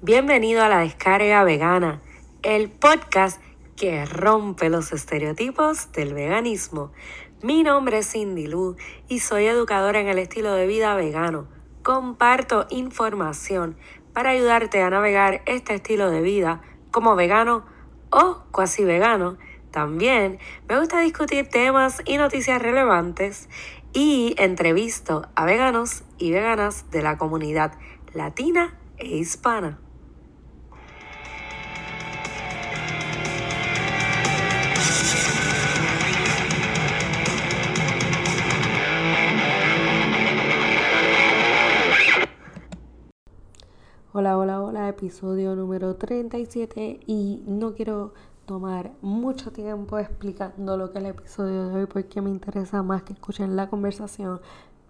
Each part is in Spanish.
Bienvenido a la descarga vegana, el podcast que rompe los estereotipos del veganismo. Mi nombre es Cindy Lu y soy educadora en el estilo de vida vegano. Comparto información para ayudarte a navegar este estilo de vida como vegano o cuasi vegano. También me gusta discutir temas y noticias relevantes y entrevisto a veganos y veganas de la comunidad latina e hispana. Hola, hola, hola, episodio número 37 y no quiero tomar mucho tiempo explicando lo que es el episodio de hoy porque me interesa más que escuchen la conversación.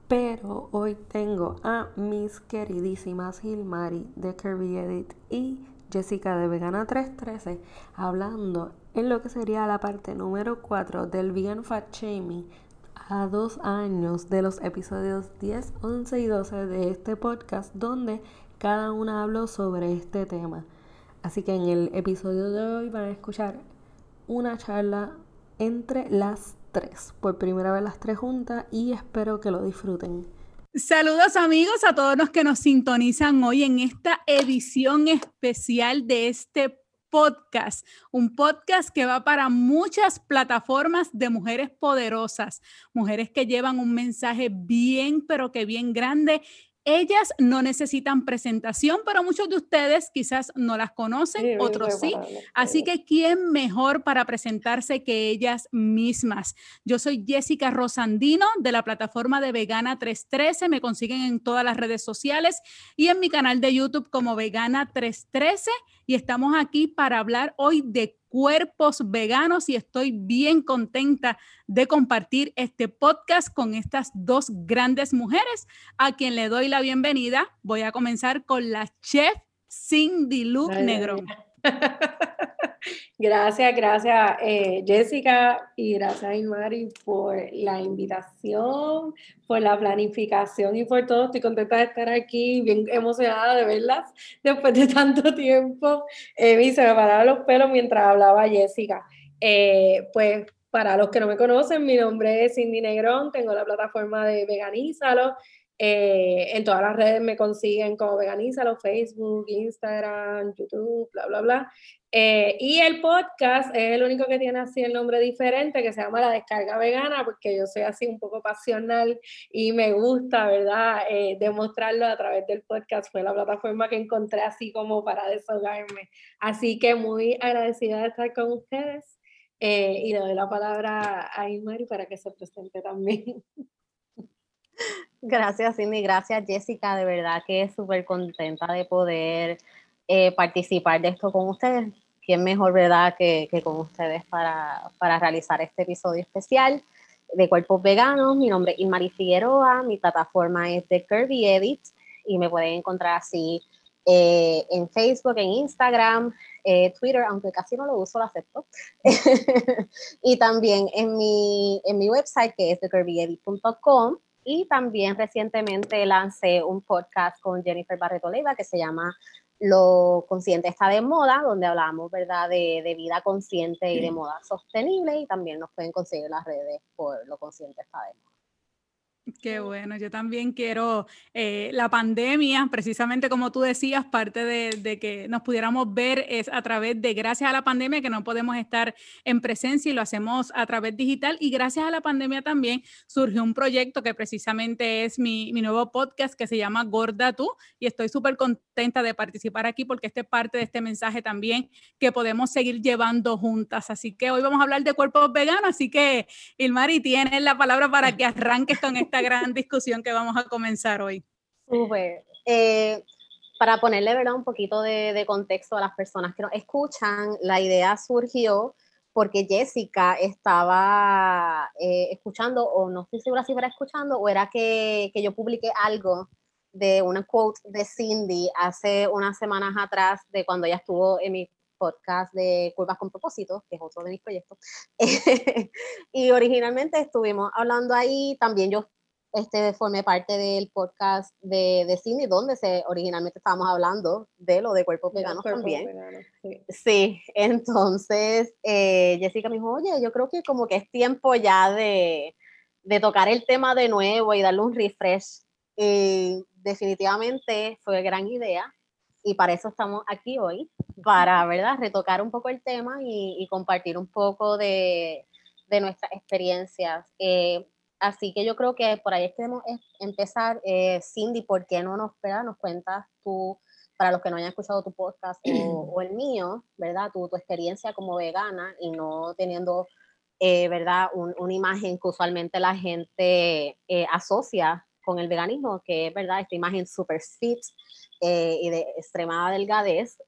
Pero hoy tengo a mis queridísimas Gilmari de Kirby Edit y Jessica de Vegana 313 hablando en lo que sería la parte número 4 del Vegan Fat Shaming a dos años de los episodios 10, 11 y 12 de este podcast donde cada una habló sobre este tema. Así que en el episodio de hoy van a escuchar una charla entre las tres, por primera vez las tres juntas y espero que lo disfruten. Saludos amigos a todos los que nos sintonizan hoy en esta edición especial de este podcast, un podcast que va para muchas plataformas de mujeres poderosas, mujeres que llevan un mensaje bien, pero que bien grande ellas no necesitan presentación, pero muchos de ustedes quizás no las conocen, otros sí. Así que, ¿quién mejor para presentarse que ellas mismas? Yo soy Jessica Rosandino de la plataforma de Vegana 313. Me consiguen en todas las redes sociales y en mi canal de YouTube como Vegana 313. Y estamos aquí para hablar hoy de cuerpos veganos y estoy bien contenta de compartir este podcast con estas dos grandes mujeres a quien le doy la bienvenida. Voy a comenzar con la chef Cindy Luke Negrón. Gracias, gracias eh, Jessica y gracias Inmari por la invitación, por la planificación y por todo. Estoy contenta de estar aquí, bien emocionada de verlas después de tanto tiempo. Eh, se me pararon los pelos mientras hablaba Jessica. Eh, pues para los que no me conocen, mi nombre es Cindy Negrón, tengo la plataforma de Veganízalo. Eh, en todas las redes me consiguen como Veganízalo, Facebook, Instagram, YouTube, bla, bla, bla. Eh, y el podcast es el único que tiene así el nombre diferente, que se llama La Descarga Vegana, porque yo soy así un poco pasional y me gusta, ¿verdad?, eh, demostrarlo a través del podcast. Fue la plataforma que encontré así como para desahogarme. Así que muy agradecida de estar con ustedes eh, y le doy la palabra a Imari para que se presente también. Gracias, Cindy. Gracias, Jessica. De verdad que súper contenta de poder eh, participar de esto con ustedes. ¿Quién mejor, verdad, que, que con ustedes para, para, realizar este episodio especial de Cuerpos Veganos? Mi nombre es Inmari Figueroa, mi plataforma es de Kirby Edit y me pueden encontrar así eh, en Facebook, en Instagram, eh, Twitter, aunque casi no lo uso, lo acepto. y también en mi, en mi website que es thekirbyedit.com y también recientemente lancé un podcast con Jennifer Barreto Leiva que se llama lo consciente está de moda, donde hablamos, ¿verdad?, de, de, vida consciente y de moda sostenible y también nos pueden conseguir las redes por lo consciente está de moda. Qué bueno, yo también quiero eh, la pandemia, precisamente como tú decías, parte de, que nos pudiéramos ver es a través de, gracias a la pandemia, que no podemos estar en presencia y lo hacemos a través digital. Y gracias a la pandemia también surgió un proyecto que precisamente es mi, mi nuevo podcast que se llama Gorda Tú. Y estoy súper contenta de participar aquí porque este es parte de este mensaje también que podemos seguir llevando juntas. Así que hoy vamos a hablar de cuerpos veganos. Así que, Ilmari, tienes la palabra para que arranques con esta gran discusión que vamos a comenzar hoy. Eh, para ponerle ¿verdad? un poquito de, contexto a las personas que nos escuchan, la idea surgió porque Jessica estaba eh, escuchando, o no estoy segura si era escuchando, o era que, que yo publiqué algo de una quote de Cindy hace unas semanas atrás, de cuando ella estuvo en mi podcast de Curvas con Propósito, que es otro de mis proyectos. y originalmente estuvimos hablando ahí, también yo este, formé parte del podcast de, de Cindy, donde se, originalmente estábamos hablando de lo de cuerpos veganos también. sí. entonces eh, Jessica me dijo, oye, yo creo que como que es tiempo ya de, de tocar el tema de nuevo y darle un refresh. Y definitivamente fue gran idea y para eso estamos aquí hoy, para, ¿verdad?, retocar un poco el tema y, y compartir un poco de, de nuestras experiencias. Eh, Así que yo creo que por ahí queremos empezar. Eh, Cindy, ¿por qué no nos, nos cuentas tú, para los que no hayan escuchado tu podcast o, el mío, ¿verdad? Tu, tu, experiencia como vegana y no teniendo, eh, ¿verdad? una imagen que usualmente la gente eh, asocia con el veganismo, que es, ¿verdad? Esta imagen super fit y de extremada delgadez,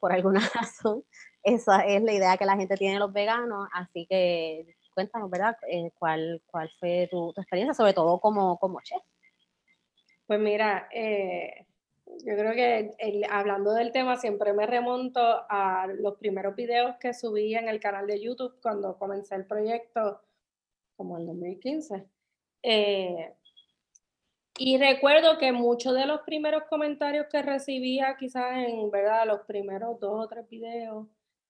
por alguna razón. Esa es la idea que la gente tiene de los veganos, así que cuéntanos, ¿verdad? Eh, ¿cuál, ¿Cuál fue tu, experiencia, sobre todo como, como chef? Pues mira, eh, yo creo que hablando del tema siempre me remonto a los primeros videos que subí en el canal de YouTube cuando comencé el proyecto, como en 2015. Eh, y recuerdo que muchos de los primeros comentarios que recibía, quizás en verdad los primeros dos o tres videos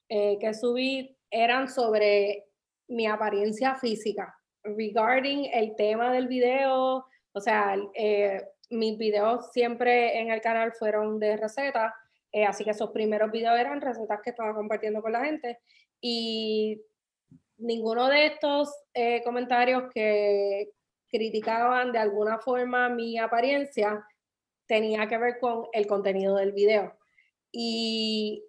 que subí, eran sobre mi apariencia física. Regarding el tema del video, o sea, eh, mis videos siempre en el canal fueron de recetas, eh, así que esos primeros videos eran recetas que estaba compartiendo con la gente y ninguno de estos eh, comentarios que criticaban de alguna forma mi apariencia tenía que ver con el contenido del video. Y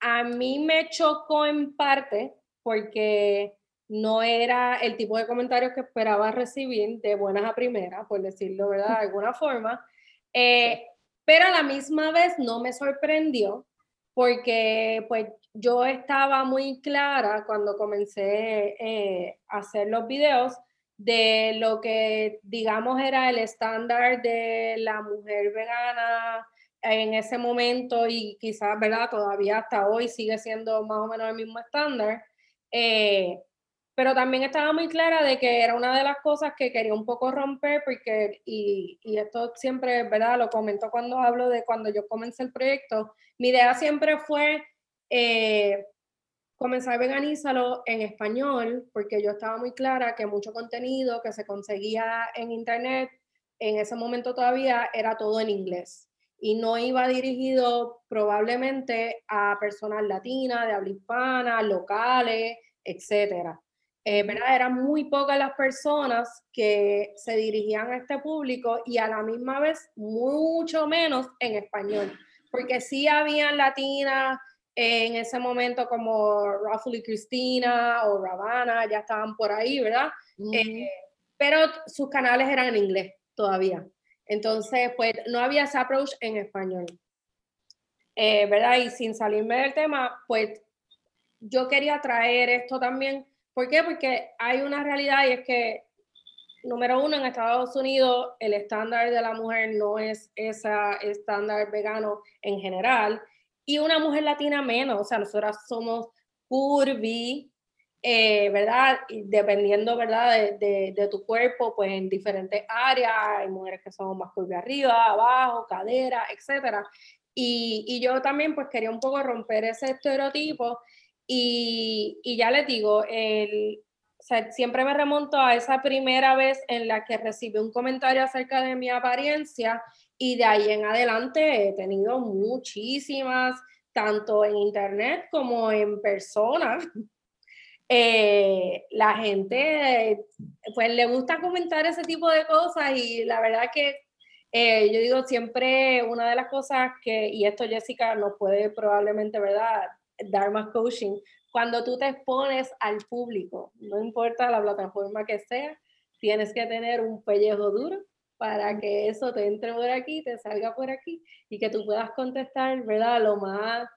a mí me chocó en parte porque no era el tipo de comentarios que esperaba recibir de buenas a primeras, por decirlo ¿verdad? de alguna forma, eh, pero a la misma vez no me sorprendió porque pues yo estaba muy clara cuando comencé eh, a hacer los videos de lo que digamos era el estándar de la mujer vegana en ese momento y quizás, ¿verdad? Todavía hasta hoy sigue siendo más o menos el mismo estándar. Eh, pero también estaba muy clara de que era una de las cosas que quería un poco romper, porque, y, esto siempre, ¿verdad? Lo comento cuando hablo de cuando yo comencé el proyecto, mi idea siempre fue eh, comenzar Veganízalo en español, porque yo estaba muy clara que mucho contenido que se conseguía en internet, en ese momento todavía era todo en inglés y no iba dirigido probablemente a personas latinas, de habla hispana, locales, etcétera. Eh, ¿verdad? Eran muy pocas las personas que se dirigían a este público y a la misma vez mucho menos en español, porque sí habían latinas en ese momento como Raffle y Cristina o Ravana, ya estaban por ahí, ¿verdad? Eh, pero sus canales eran en inglés todavía. Entonces, pues no había ese approach en español. Eh, ¿Verdad? Y sin salirme del tema, pues yo quería traer esto también ¿Por qué? Porque hay una realidad y es que, número uno, en Estados Unidos el estándar de la mujer no es ese estándar vegano en general y una mujer latina menos, o sea, nosotras somos curvy, eh, ¿verdad? Y dependiendo, ¿verdad? De, de, tu cuerpo, pues en diferentes áreas, hay mujeres que son más curvy arriba, abajo, cadera, etcétera. Y, y, yo también pues quería un poco romper ese estereotipo y, y ya les digo, el, siempre me remonto a esa primera vez en la que recibí un comentario acerca de mi apariencia y de ahí en adelante he tenido muchísimas, tanto en internet como en persona. Eh, la gente pues le gusta comentar ese tipo de cosas y la verdad que eh, yo digo siempre una de las cosas que, y esto Jessica nos puede probablemente, ¿verdad? Dharma Coaching, cuando tú te expones al público, no importa la plataforma que sea, tienes que tener un pellejo duro para que eso te entre por aquí, te salga por aquí y que tú puedas contestar, ¿verdad? Lo más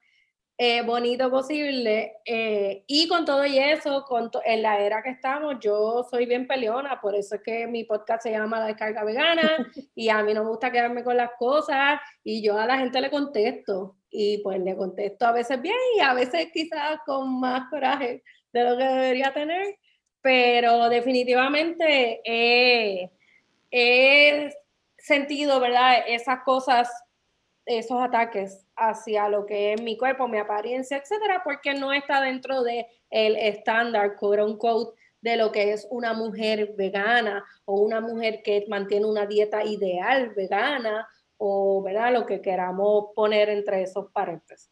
eh, bonito posible. Eh, y con todo y eso, con en la era que estamos, yo soy bien peleona, por eso es que mi podcast se llama La Descarga Vegana y a mí no me gusta quedarme con las cosas y yo a la gente le contesto y pues le contesto a veces bien y a veces quizás con más coraje de lo que debería tener, pero definitivamente... Eh, he sentido, ¿verdad? Esas cosas, esos ataques hacia lo que es mi cuerpo, mi apariencia, etcétera, porque no está dentro de el estándar, quote unquote, de lo que es una mujer vegana o una mujer que mantiene una dieta ideal vegana o, ¿verdad? Lo que queramos poner entre esos paréntesis.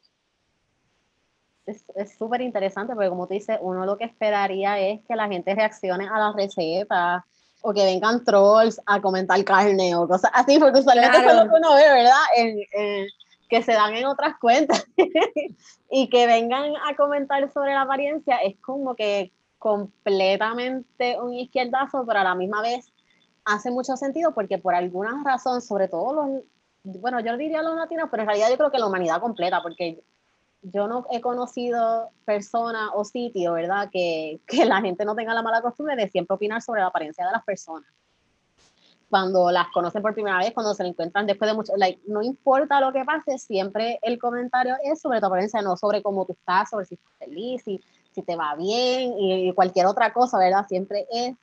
Es súper interesante porque como tú dices, uno lo que esperaría es que la gente reaccione a las recetas o que vengan trolls a comentar carne o cosas así, porque usualmente eso es lo que uno ve, ¿verdad? que se dan en otras cuentas y que vengan a comentar sobre la apariencia es como que completamente un izquierdazo, pero a la misma vez hace mucho sentido porque por alguna razón, sobre todo los, bueno, yo diría los latinos, pero en realidad yo creo que la humanidad completa, porque yo no he conocido persona o sitio, ¿verdad? Que, que, la gente no tenga la mala costumbre de siempre opinar sobre la apariencia de las personas. Cuando las conocen por primera vez, cuando se la encuentran después de mucho, like, no importa lo que pase, siempre el comentario es sobre tu apariencia, no sobre cómo tú estás, sobre si estás feliz, si, si te va bien y cualquier otra cosa, ¿verdad? Siempre es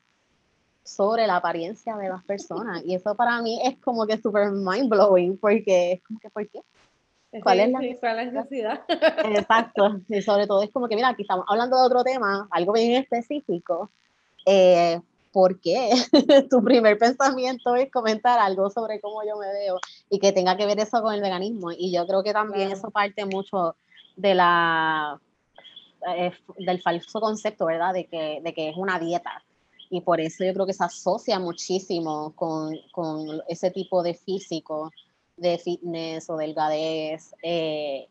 sobre la apariencia de las personas. Y eso para mí es como que súper mind blowing, porque es como que, ¿por qué? ¿Cuál es la necesidad? Exacto. Y sobre todo es como que, mira, aquí estamos hablando de otro tema, algo bien específico. Eh, ¿Por qué? tu primer pensamiento es comentar algo sobre cómo yo me veo y que tenga que ver eso con el veganismo. Y yo creo que también eso parte mucho de la eh, del falso concepto, ¿verdad? De que, de que es una dieta. Y por eso yo creo que se asocia muchísimo con, con ese tipo de físico de fitness o delgadez, eh,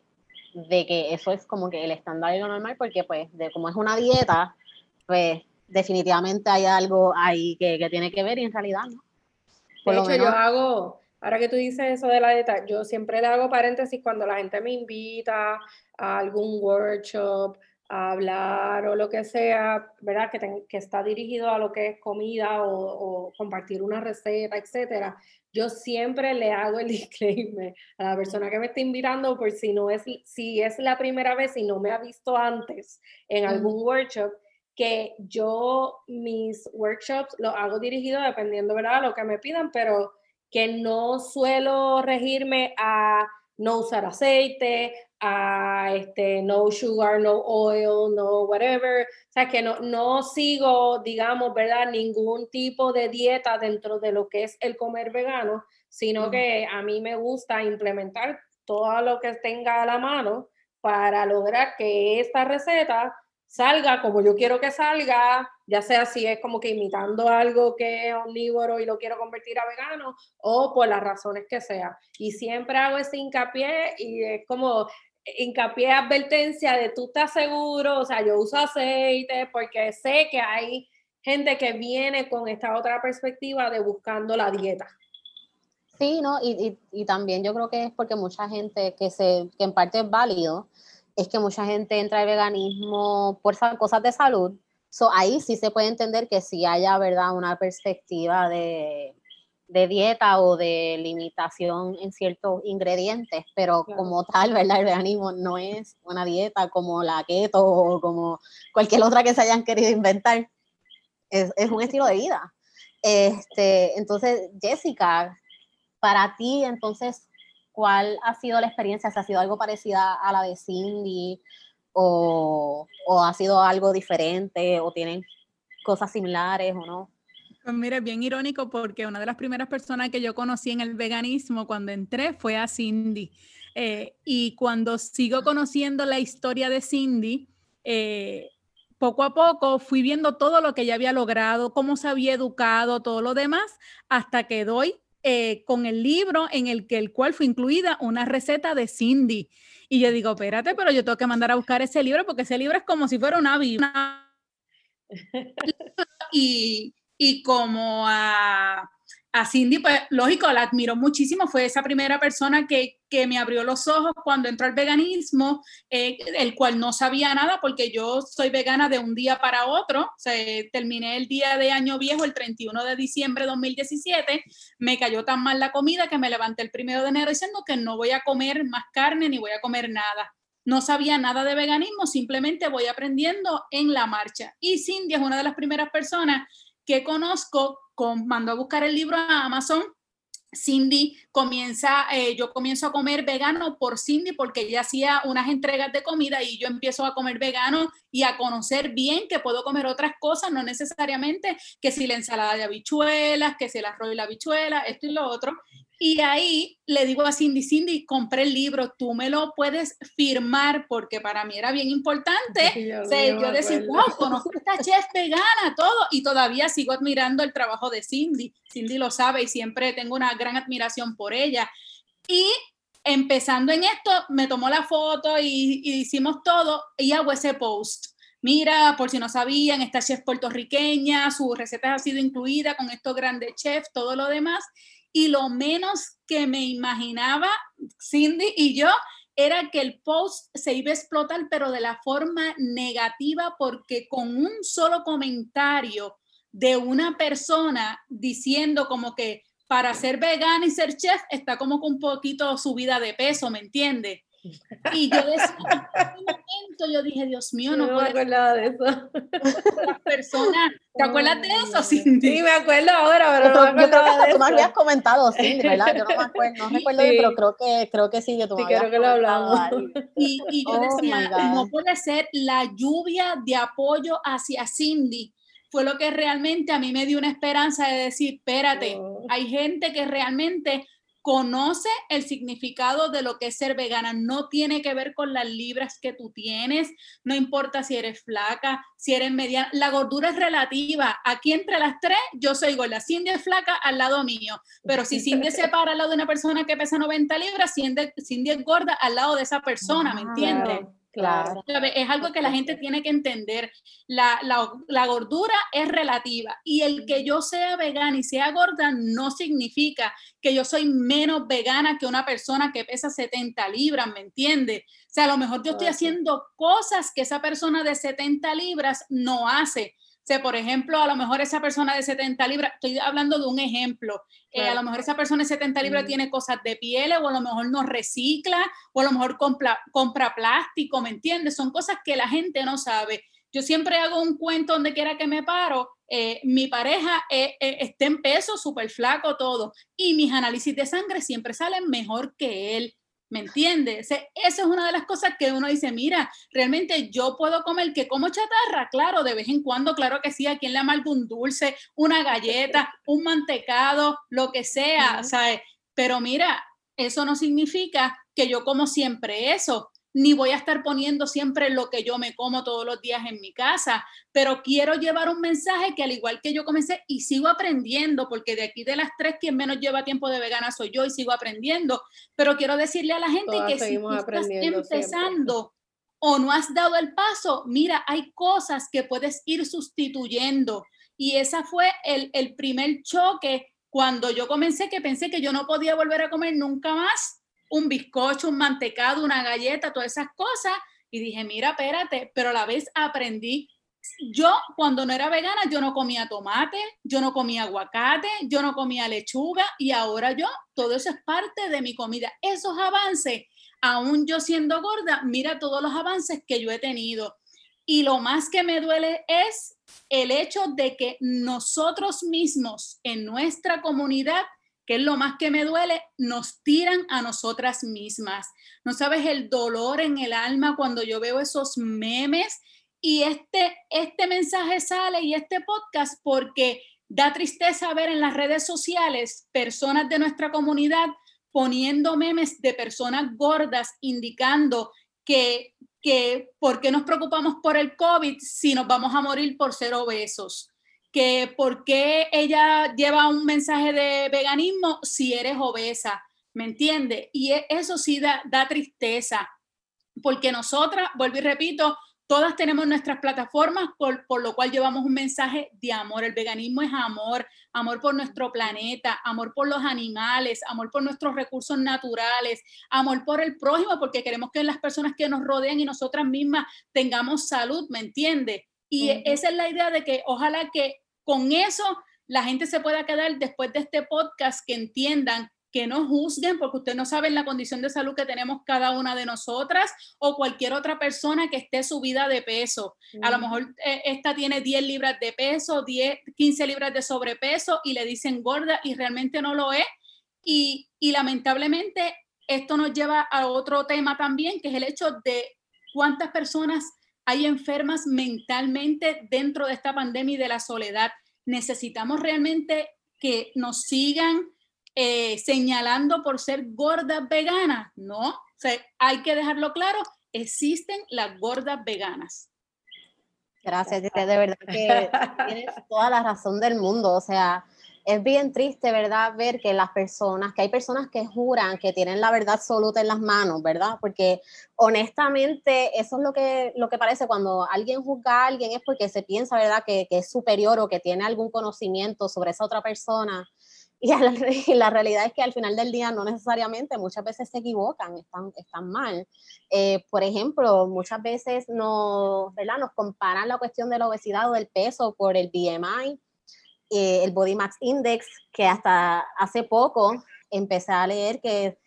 de que eso es como que el estándar y lo normal, porque pues de, como es una dieta, pues definitivamente hay algo ahí que, que tiene que ver y en realidad no. Por de hecho, yo hago, ahora que tú dices eso de la dieta, yo siempre le hago paréntesis cuando la gente me invita a algún workshop, a hablar o lo que sea, ¿verdad? Que, que está dirigido a lo que es comida o, o compartir una receta, etcétera yo siempre le hago el disclaimer a la persona que me está invitando por si no es, si es la primera vez y no me ha visto antes en algún workshop, que yo mis workshops los hago dirigidos dependiendo, ¿verdad?, lo que me pidan, pero que no suelo regirme a no usar aceite, a este, no sugar, no oil, no whatever. O sea, que no, no sigo, digamos, ¿verdad? Ningún tipo de dieta dentro de lo que es el comer vegano, sino que a mí me gusta implementar todo lo que tenga a la mano para lograr que esta receta salga como yo quiero que salga, ya sea si es como que imitando algo que es omnívoro y lo quiero convertir a vegano o por las razones que sea. Y siempre hago ese hincapié y es como hincapié, advertencia de tú estás seguro, o sea, yo uso aceite porque sé que hay gente que viene con esta otra perspectiva de buscando la dieta. Sí, ¿no? Y, y, también yo creo que es porque mucha gente que, se, que en parte es válido, es que mucha gente entra al veganismo por cosas de salud. So, ahí sí se puede entender que si haya, ¿verdad?, una perspectiva de, de dieta o de limitación en ciertos ingredientes, pero como tal, ¿verdad? El veganismo no es una dieta como la keto o como cualquier otra que se hayan querido inventar. Es, es un estilo de vida. Este, entonces, Jessica, para ti, entonces, ¿cuál ha sido la experiencia? ¿Se ha sido algo parecida a la de Cindy o, o ha sido algo diferente o tienen cosas similares o no? Pues mira, es bien irónico porque una de las primeras personas que yo conocí en el veganismo cuando entré fue a Cindy. Eh, y cuando sigo conociendo la historia de Cindy, eh, poco a poco fui viendo todo lo que ella había logrado, cómo se había educado, todo lo demás, hasta que doy eh, con el libro en el que el cual fue incluida una receta de Cindy. Y yo digo, espérate, pero yo tengo que mandar a buscar ese libro porque ese libro es como si fuera una Biblia. y y como a, a, Cindy, pues lógico, la admiro muchísimo, fue esa primera persona que, que me abrió los ojos cuando entró al veganismo, eh, el cual no sabía nada porque yo soy vegana de un día para otro, o terminé el día de año viejo el 31 de diciembre de 2017, me cayó tan mal la comida que me levanté el primero de enero diciendo que no voy a comer más carne ni voy a comer nada no sabía nada de veganismo, simplemente voy aprendiendo en la marcha. Y Cindy es una de las primeras personas que conozco con, mandó a buscar el libro a Amazon Cindy comienza, eh, yo comienzo a comer vegano por Cindy porque ella hacía unas entregas de comida y yo empiezo a comer vegano y a conocer bien que puedo comer otras cosas, no necesariamente que si la ensalada de habichuelas, que si el arroz y la habichuela, esto y lo otro. Y ahí le digo a Cindy, Cindy, compré el libro, tú me lo puedes firmar porque para mí era bien importante. yo decía, wow, conozco a esta chef vegana, todo, y todavía sigo admirando el trabajo de Cindy. Cindy lo sabe y siempre tengo una gran admiración por ella. Y empezando en esto, me tomó la foto y, y hicimos todo y hago ese post mira, por si no sabían, esta chef puertorriqueña, su receta ha sido incluida con estos grandes chefs, todo lo demás y lo menos que me imaginaba Cindy y yo era que el post se iba a explotar, pero de la forma negativa, porque con un solo comentario de una persona diciendo como que para ser vegana y ser chef está como con un poquito subida de peso, ¿me entiendes? Y yo decía, en un momento yo dije, Dios mío, no, no me acordaba de eso. Las personas, ¿te acuerdas de eso, Cindy? Sí, me acuerdo ahora, pero, no me yo creo que de tú me habías comentado, Cindy, ¿verdad? Yo no me acuerdo, no recuerdo bien, Sí. pero creo que, creo que sí, que tú me Sí, creo que lo hablamos. Y, y yo Oh, decía, no puede ser la lluvia de apoyo hacia Cindy. Fue lo que realmente a mí me dio una esperanza de decir, espérate, Oh. hay gente que realmente conoce el significado de lo que es ser vegana. No tiene que ver con las libras que tú tienes, no importa si eres flaca, si eres mediana. La gordura es relativa. Aquí entre las tres, yo soy gorda. Cindy es flaca al lado mío. Pero si Cindy se para al lado de una persona que pesa 90 libras, Cindy, Cindy es gorda al lado de esa persona, ¿me Ah, entiendes? Claro, claro. Es algo que la gente tiene que entender. La, la- la gordura es relativa y el que yo sea vegana y sea gorda no significa que yo soy menos vegana que una persona que pesa 70 libras, ¿me entiendes? O sea, a lo mejor yo estoy haciendo cosas que esa persona de 70 libras no hace. O sea, por ejemplo, a lo mejor esa persona de 70 libras, estoy hablando de un ejemplo, eh, a lo mejor esa persona de 70 libras Mm. tiene cosas de piel o a lo mejor no recicla o a lo mejor compra, compra plástico, ¿me entiendes? Son cosas que la gente no sabe. Yo siempre hago un cuento donde quiera que me paro, eh, mi pareja eh, eh, está en peso, súper flaco, todo, y mis análisis de sangre siempre salen mejor que él. ¿Me entiendes? Sea, Esa es una de las cosas que uno dice, mira, realmente yo puedo comer, que como chatarra, claro, de vez en cuando, claro que sí, a quien le amarga un dulce, una galleta, un mantecado, lo que sea. ¿sabes? Pero mira, eso no significa que yo como siempre eso, ni voy a estar poniendo siempre lo que yo me como todos los días en mi casa, pero quiero llevar un mensaje que al igual que yo comencé y sigo aprendiendo, porque de aquí de las tres, quien menos lleva tiempo de vegana soy yo y sigo aprendiendo, pero quiero decirle a la gente Todas que si tú estás siempre. empezando o no has dado el paso, mira, hay cosas que puedes ir sustituyendo. Y esa fue el, el primer choque cuando yo comencé, que pensé que yo no podía volver a comer nunca más un bizcocho, un mantecado, una galleta, todas esas cosas. Y dije, mira, espérate, pero a la vez aprendí. Yo cuando no era vegana, yo no comía tomate, yo no comía aguacate, yo no comía lechuga y ahora yo, todo eso es parte de mi comida. Esos avances, aún yo siendo gorda, mira todos los avances que yo he tenido. Y lo más que me duele es el hecho de que nosotros mismos en nuestra comunidad que es lo más que me duele, nos tiran a nosotras mismas. No sabes el dolor en el alma cuando yo veo esos memes y este, este mensaje sale y este podcast porque da tristeza ver en las redes sociales personas de nuestra comunidad poniendo memes de personas gordas indicando que, que por qué nos preocupamos por el COVID si nos vamos a morir por ser obesos que por qué ella lleva un mensaje de veganismo si eres obesa, ¿me entiende? Y e- eso sí da, da tristeza, porque nosotras, vuelvo y repito, todas tenemos nuestras plataformas, por, por lo cual llevamos un mensaje de amor. El veganismo es amor, amor por nuestro planeta, amor por los animales, amor por nuestros recursos naturales, amor por el prójimo, porque queremos que las personas que nos rodean y nosotras mismas tengamos salud, ¿me entiende? Y esa es la idea de que ojalá que con eso la gente se pueda quedar después de este podcast, que entiendan que no juzguen porque ustedes no saben la condición de salud que tenemos cada una de nosotras o cualquier otra persona que esté subida de peso. A lo mejor eh, esta tiene 10 libras de peso, 10, 15 libras de sobrepeso y le dicen gorda y realmente no lo es. Y, y lamentablemente esto nos lleva a otro tema también, que es el hecho de cuántas personas hay enfermas mentalmente dentro de esta pandemia y de la soledad. Necesitamos realmente que nos sigan eh, señalando por ser gordas veganas, ¿no? O sea, hay que dejarlo claro, existen las gordas veganas. Gracias, de verdad que tienes toda la razón del mundo, o sea, es bien triste, ¿verdad? Ver que las personas, que hay personas que juran que tienen la verdad absoluta en las manos, ¿verdad? Porque honestamente eso es lo que, lo que parece cuando alguien juzga a alguien es porque se piensa, ¿verdad? Que, es superior o que tiene algún conocimiento sobre esa otra persona. Y, la, realidad es que al final del día no necesariamente, muchas veces se equivocan, están, están mal. Eh, por ejemplo, muchas veces nos, ¿verdad? nos comparan la cuestión de la obesidad o del peso por el BMI, eh, el Body Mass Index, que hasta hace poco empecé a leer que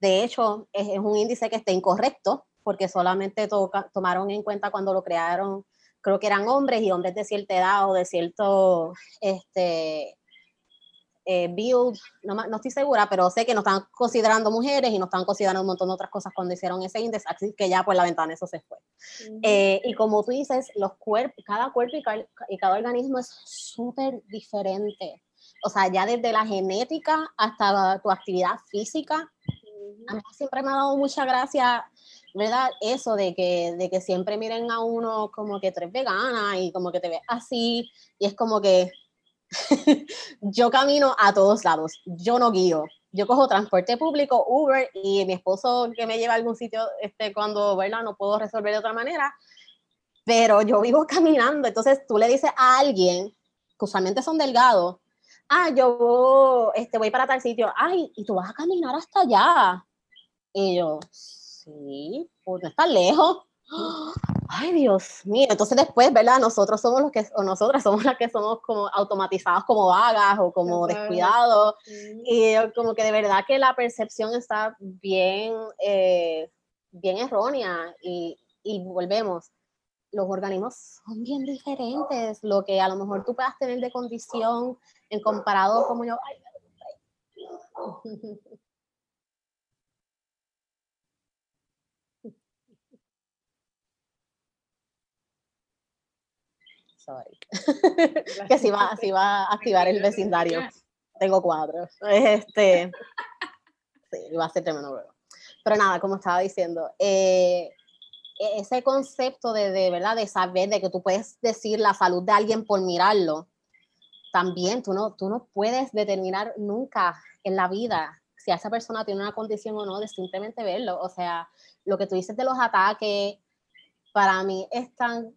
de hecho es, un índice que está incorrecto, porque solamente tomaron en cuenta cuando lo crearon, creo que eran hombres y hombres de cierta edad o de cierto este, eh, build, no, no, estoy segura, pero sé que no están considerando mujeres y no están considerando un montón de otras cosas cuando hicieron ese índice, así que ya por la ventana eso se fue. Eh, y como tú dices, los cuerpos, cada cuerpo y cada, organismo es súper diferente. O sea, ya desde la genética hasta tu actividad física. A mí siempre me ha dado mucha gracia ¿verdad? Eso de que, de que siempre miren a uno como que tres vegana y como que te ves así, y es como que, yo camino a todos lados, yo no guío. Yo cojo transporte público, Uber, y mi esposo que me lleva a algún sitio este, cuando ¿verdad? no puedo resolver de otra manera, pero yo vivo caminando. Entonces tú le dices a alguien, que usualmente son delgados, ah, yo este, voy para tal sitio, ay, y tú vas a caminar hasta allá. Y yo, sí, pues no está lejos. Ay, Dios mío. Entonces después, ¿verdad? Nosotros somos los que, o nosotras somos las que somos como automatizados como vagas o como descuidados. Y como que de verdad que la percepción está bien, eh, bien errónea. Y, y volvemos, los organismos son bien diferentes. Lo que a lo mejor tú puedas tener de condición en comparado como yo. Ay, que si va, si va a activar el vecindario. Tengo cuatro. Este, sí, va a ser tremendo Pero nada, como estaba diciendo, eh, e-, ese concepto de, de, verdad, de saber, de que tú puedes decir la salud de alguien por mirarlo, también tú no, tú no puedes determinar nunca en la vida si esa persona tiene una condición o no de simplemente verlo. O sea, lo que tú dices de los ataques, para mí es tan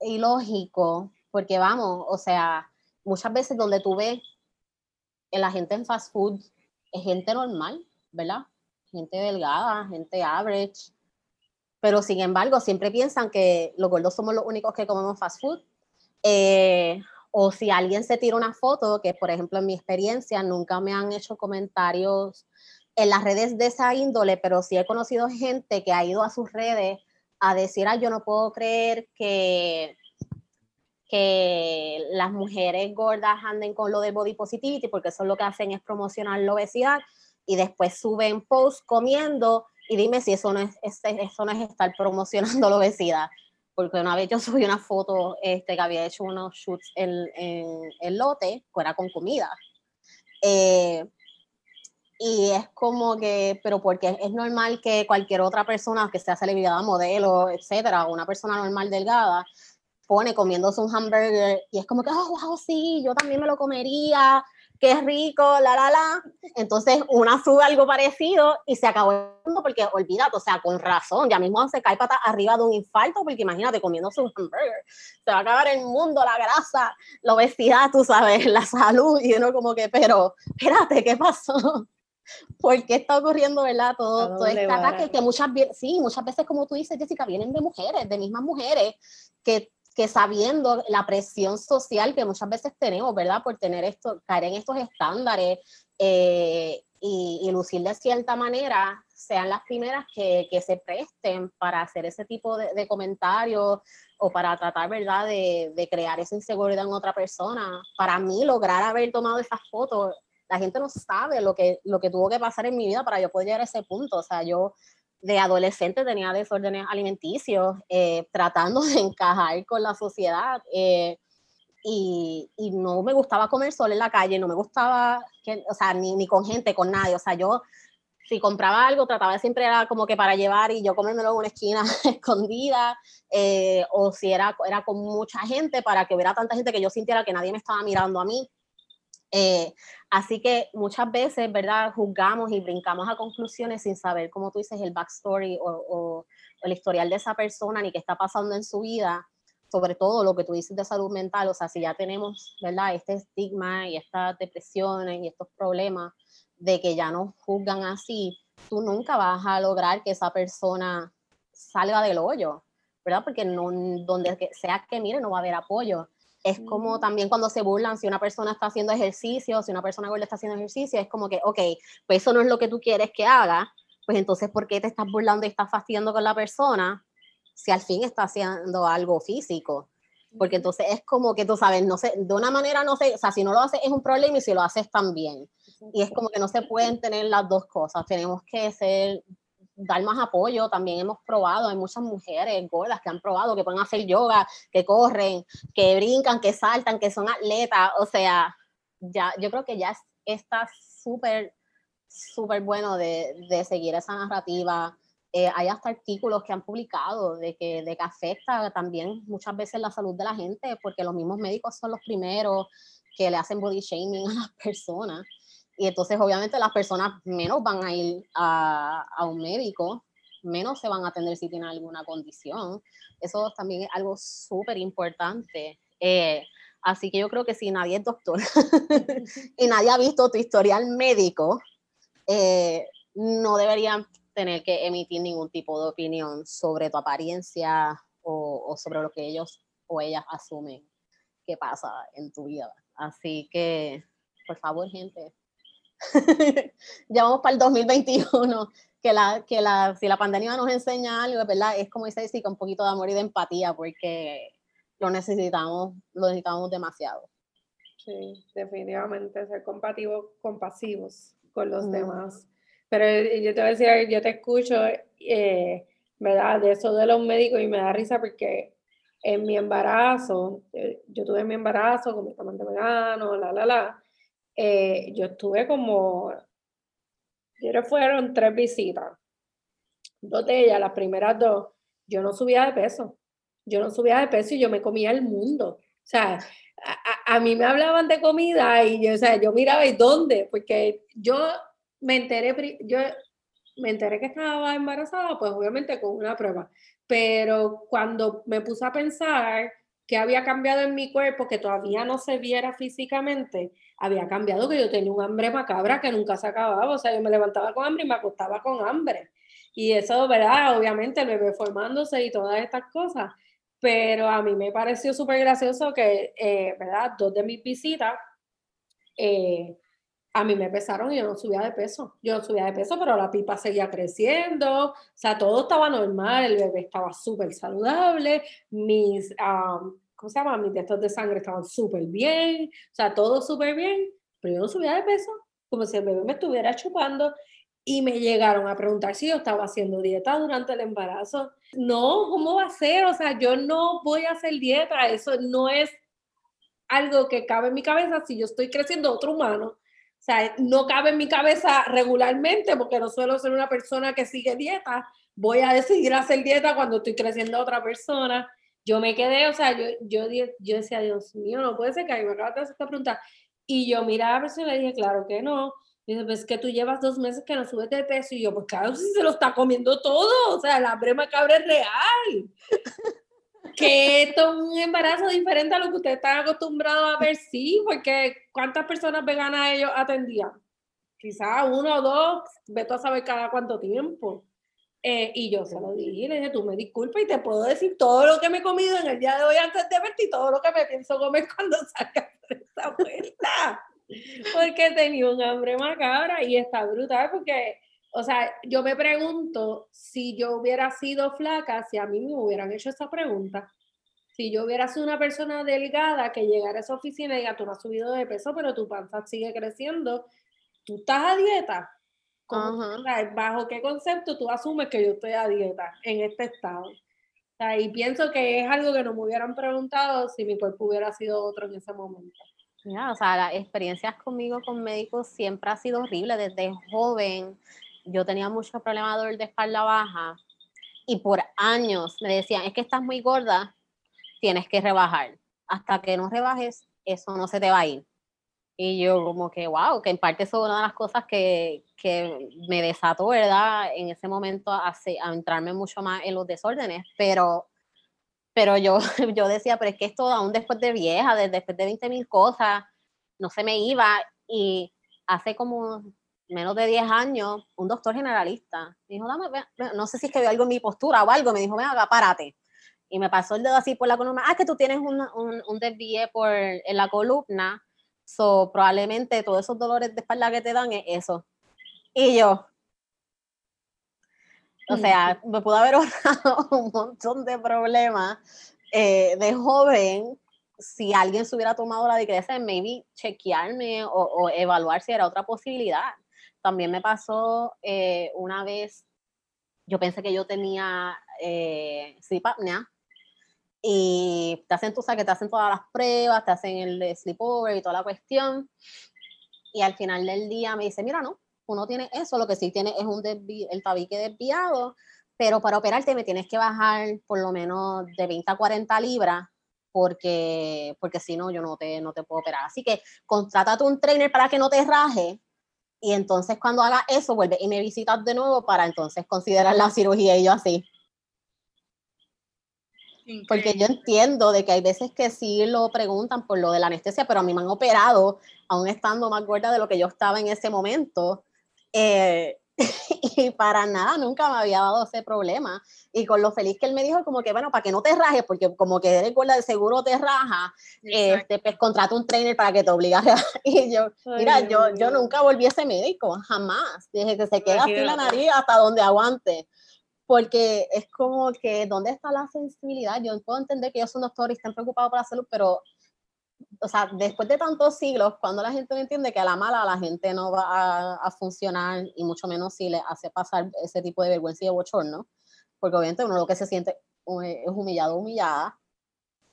ilógico, porque vamos, o sea, muchas veces donde tú ves la gente en fast food es gente normal, ¿verdad? Gente delgada, gente average, pero sin embargo siempre piensan que los gordos somos los únicos que comemos fast food. Eh, o si alguien se tira una foto, que por ejemplo en mi experiencia nunca me han hecho comentarios en las redes de esa índole, pero sí he conocido gente que ha ido a sus redes a decir, ah, yo no puedo creer que, que las mujeres gordas anden con lo de body positivity, porque eso lo que hacen es promocionar la obesidad y después suben posts comiendo y dime si eso no es, eso no es estar promocionando la obesidad. Porque una vez yo subí una foto este, que había hecho unos shoots en, el lote, que era con comida. Eh, y es como que, pero porque es normal que cualquier otra persona, que sea celebridad, modelo, etcétera, una persona normal delgada, pone comiéndose un hamburger y es como que, oh, wow, sí, yo también me lo comería, qué rico, la, la, la. Entonces una sube algo parecido y se acabó el mundo porque olvídate, o sea, con razón, ya mismo se cae pata arriba de un infarto porque imagínate comiéndose un hamburger, se va a acabar el mundo, la grasa, la obesidad, tú sabes, la salud y uno como que, pero espérate, ¿qué pasó? ¿Por qué está ocurriendo, verdad? Todo, todo este ataque que muchas, sí, muchas veces, como tú dices, Jessica, vienen de mujeres, de mismas mujeres, que, que sabiendo la presión social que muchas veces tenemos, ¿verdad? Por tener esto, caer en estos estándares, eh, y, lucir de cierta manera sean las primeras que, que se presten para hacer ese tipo de, comentarios o para tratar, ¿verdad?, de, de, crear esa inseguridad en otra persona. Para mí, lograr haber tomado esas fotos, la gente no sabe lo que, lo que tuvo que pasar en mi vida para yo poder llegar a ese punto. O sea, yo de adolescente tenía desórdenes alimenticios, eh, tratando de encajar con la sociedad. Eh, y, y, no me gustaba comer solo en la calle, no me gustaba, que, o sea, ni, ni, con gente, con nadie. O sea, yo si compraba algo, trataba siempre era como que para llevar y yo comérmelo en una esquina escondida, eh, o si era, era con mucha gente para que hubiera tanta gente que yo sintiera que nadie me estaba mirando a mí. Eh, así que muchas veces, ¿verdad? Juzgamos y brincamos a conclusiones sin saber, como tú dices, el backstory o, o el historial de esa persona ni qué está pasando en su vida sobre todo lo que tú dices de salud mental, o sea, si ya tenemos, ¿verdad? Este estigma y estas depresiones y estos problemas de que ya nos juzgan así, tú nunca vas a lograr que esa persona salga del hoyo, ¿verdad? Porque no, donde sea que mire no va a haber apoyo. Es como también cuando se burlan, si una persona está haciendo ejercicio, si una persona gorda está haciendo ejercicio, es como que, ok, pues eso no es lo que tú quieres que haga, pues entonces, ¿por qué te estás burlando y estás fastidiando con la persona? si al fin está haciendo algo físico. Porque entonces es como que tú sabes, no sé, de una manera no sé, o sea, si no lo haces es un problema y si lo haces también. Y es como que no se pueden tener las dos cosas. Tenemos que ser, dar más apoyo. También hemos probado, hay muchas mujeres gordas que han probado, que pueden hacer yoga, que corren, que brincan, que saltan, que son atletas. O sea, ya, yo creo que ya está súper, súper bueno de, de seguir esa narrativa eh, hay hasta artículos que han publicado de que, de que afecta también muchas veces la salud de la gente, porque los mismos médicos son los primeros que le hacen body shaming a las personas. Y entonces obviamente las personas menos van a ir a, un médico, menos se van a atender si tienen alguna condición. Eso también es algo súper importante. Eh, así que yo creo que si nadie es doctor y nadie ha visto tu historial médico, eh, no deberían tener que emitir ningún tipo de opinión sobre tu apariencia o, sobre lo que ellos o ellas asumen que pasa en tu vida. Así que, por favor, gente, ya vamos para el 2021, que, la, que la, si la pandemia nos enseña algo, ¿verdad? Es como dice Jessica, un poquito de amor y de empatía, porque lo necesitamos, lo necesitamos demasiado. Sí, definitivamente, ser compasivos, compasivos con los demás. Pero eh, yo te voy a decir, yo te escucho, eh, ¿verdad? De eso de los médicos y me da risa porque en mi embarazo, eh, yo tuve mi embarazo con mi amante vegano, la, la, la, eh, yo estuve como, yo fueron tres visitas, dos de ellas, las primeras dos, yo no subía de peso, yo no subía de peso y yo me comía el mundo. O sea, a, a, mí me hablaban de comida y yo, o sea, yo miraba y dónde, porque yo me enteré, yo me enteré que estaba embarazada, pues obviamente con una prueba, pero cuando me puse a pensar que había cambiado en mi cuerpo, que todavía no se viera físicamente, había cambiado que yo tenía un hambre macabra que nunca se acababa, o sea, yo me levantaba con hambre y me acostaba con hambre. Y eso, ¿verdad? Obviamente el bebé formándose y todas estas cosas, pero a mí me pareció súper gracioso que, eh, ¿verdad? Dos de mis visitas, eh, a mí me pesaron y yo no subía de peso. Yo no subía de peso, pero la pipa seguía creciendo. O sea, todo estaba normal, el bebé estaba súper saludable, mis, ¿cómo se llama? Mis testos de sangre estaban súper bien, o sea, todo súper bien, pero yo no subía de peso, como si el bebé me estuviera chupando. Y me llegaron a preguntar si yo estaba haciendo dieta durante el embarazo. No, ¿cómo va a ser? O sea, yo no voy a hacer dieta, eso no es algo que cabe en mi cabeza si yo estoy creciendo otro humano o sea, no cabe en mi cabeza regularmente porque no suelo ser una persona que sigue dieta. Voy a decidir hacer dieta cuando estoy creciendo a otra persona. Yo me quedé, o sea, yo, yo, yo decía, Dios mío, no puede ser que me acabas de hacer esta pregunta. Y yo miraba a la persona y le dije, claro que no. Y dice, pues que tú llevas dos meses que no subes de peso. Y yo, pues claro, si se lo está comiendo todo. O sea, la brema cabra es real que esto es un embarazo diferente a lo que ustedes están acostumbrados a ver, sí, porque ¿cuántas personas veganas ellos atendían? Quizás uno o dos, veto a saber cada cuánto tiempo. Eh, y yo se lo dije, le dije, tú me disculpas y te puedo decir todo lo que me he comido en el día de hoy antes de verte y todo lo que me pienso comer cuando salga de esta puerta. porque tenía un hambre macabra y está brutal porque, o sea, yo me pregunto si yo hubiera sido flaca, si a mí me hubieran hecho esa pregunta. Si yo hubiera sido una persona delgada que llegara a esa oficina y diga, tú no has subido de peso, pero tu panza sigue creciendo, tú estás a dieta. ¿Bajo qué concepto tú asumes que yo estoy a dieta en este estado? y pienso que es algo que no me hubieran preguntado si mi cuerpo hubiera sido otro en ese momento. Ya, o sea, las experiencias conmigo con médicos siempre ha sido horrible. Desde joven yo tenía muchos problemas de dolor de espalda baja y por años me decían, es que estás muy gorda, tienes que rebajar. Hasta que no rebajes, eso no se te va a ir. Y yo como que, wow, que en parte eso es una de las cosas que, que me desató, ¿verdad? En ese momento a, a entrarme mucho más en los desórdenes, pero, pero yo, yo decía, pero es que esto aún después de vieja, después de 20 mil cosas, no se me iba. Y hace como menos de 10 años, un doctor generalista me dijo, dame, no sé si es que vio algo en mi postura o algo, me dijo, venga, párate. Y me pasó el dedo así por la columna, ah, que tú tienes un, un, un desvío por, en la columna, So, probablemente todos esos dolores de espalda que te dan es eso. Y yo, o sea, me pudo haber ahorrado un montón de problemas eh, de joven si alguien se hubiera tomado la decreta de maybe chequearme o, evaluar si era otra posibilidad. También me pasó eh, una vez, yo pensé que yo tenía eh, sleep apnea y te hacen, tú sabes que te hacen todas las pruebas, te hacen el sleepover y toda la cuestión. Y al final del día me dice, mira, no, uno tiene eso, lo que sí tiene es un el tabique desviado, pero para operarte me tienes que bajar por lo menos de 20 a 40 libras, porque, porque si no, yo no te, no te puedo operar. Así que contrátate un trainer para que no te raje, y entonces cuando haga eso, vuelve y me visitas de nuevo para entonces considerar la cirugía y yo así. Porque yo entiendo de que hay veces que sí lo preguntan por lo de la anestesia, pero a mí me han operado, aún estando más gorda de lo que yo estaba en ese momento. Eh, y para nada, nunca me había dado ese problema. Y con lo feliz que él me dijo, como que, bueno, para que no te rajes, porque como que eres gorda de seguro te raja, este, pues contrata un trainer para que te obligue a Y yo, mira, yo, yo nunca volví a ese médico, jamás. Dije que se queda así la nariz hasta donde aguante porque es como que, ¿dónde está la sensibilidad? Yo puedo entender que ellos son doctores y están preocupados por la salud, pero, o sea, después de tantos siglos, cuando la gente no entiende que a la mala la gente no va a, funcionar, y mucho menos si le hace pasar ese tipo de vergüenza y de bochorno, porque obviamente uno lo que se siente es humillado, humillada,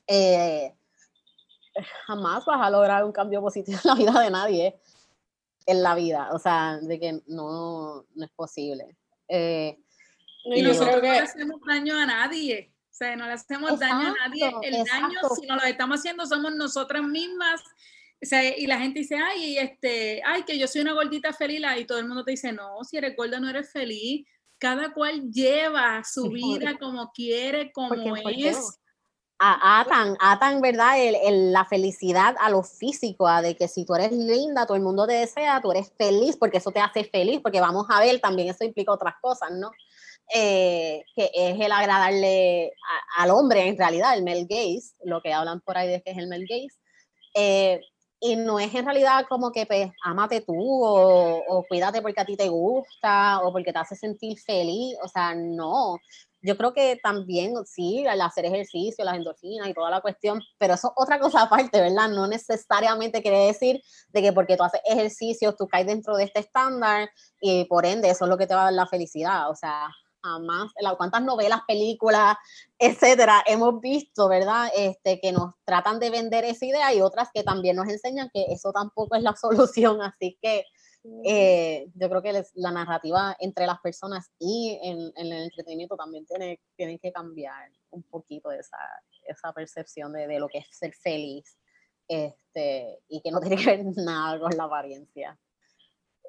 eh, jamás vas a lograr un cambio positivo en la vida de nadie, en la vida, o sea, de que no, no es posible. Eh, y nosotros no le hacemos daño a nadie. Sea, no le hacemos daño a nadie. El daño, si no lo estamos haciendo, somos nosotras mismas. O sea, y la gente dice, ay, este, ay, que yo soy una gordita feliz, y todo el mundo te dice, no, si eres gorda no eres feliz. Cada cual lleva su vida como quiere, como es. atan, atan, ¿verdad? El, la felicidad a lo físico, a de que si tú eres linda, todo el mundo te desea, tú eres feliz, porque eso te hace feliz, porque vamos a ver, también eso implica otras cosas, ¿no? Eh, que es el agradarle al hombre en realidad, el male gaze, lo que hablan por ahí de que es el male gaze. Eh, y no es en realidad como que pues amate tú o, o, cuídate porque a ti te gusta o porque te hace sentir feliz, o sea, no. Yo creo que también, sí, al hacer ejercicio, las endorfinas y toda la cuestión, pero eso es otra cosa aparte, ¿verdad? No necesariamente quiere decir de que porque tú haces ejercicio, tú caes dentro de este estándar y por ende eso es lo que te va a dar la felicidad, o sea, jamás, cuántas novelas, películas, etcétera, hemos visto, ¿verdad? Este, que nos tratan de vender esa idea y otras que también nos enseñan que eso tampoco es la solución. Así que eh, yo creo que la narrativa entre las personas y en, el entretenimiento también tiene, tienen que cambiar un poquito esa, esa percepción de, de, lo que es ser feliz este, y que no tiene que ver nada con la apariencia.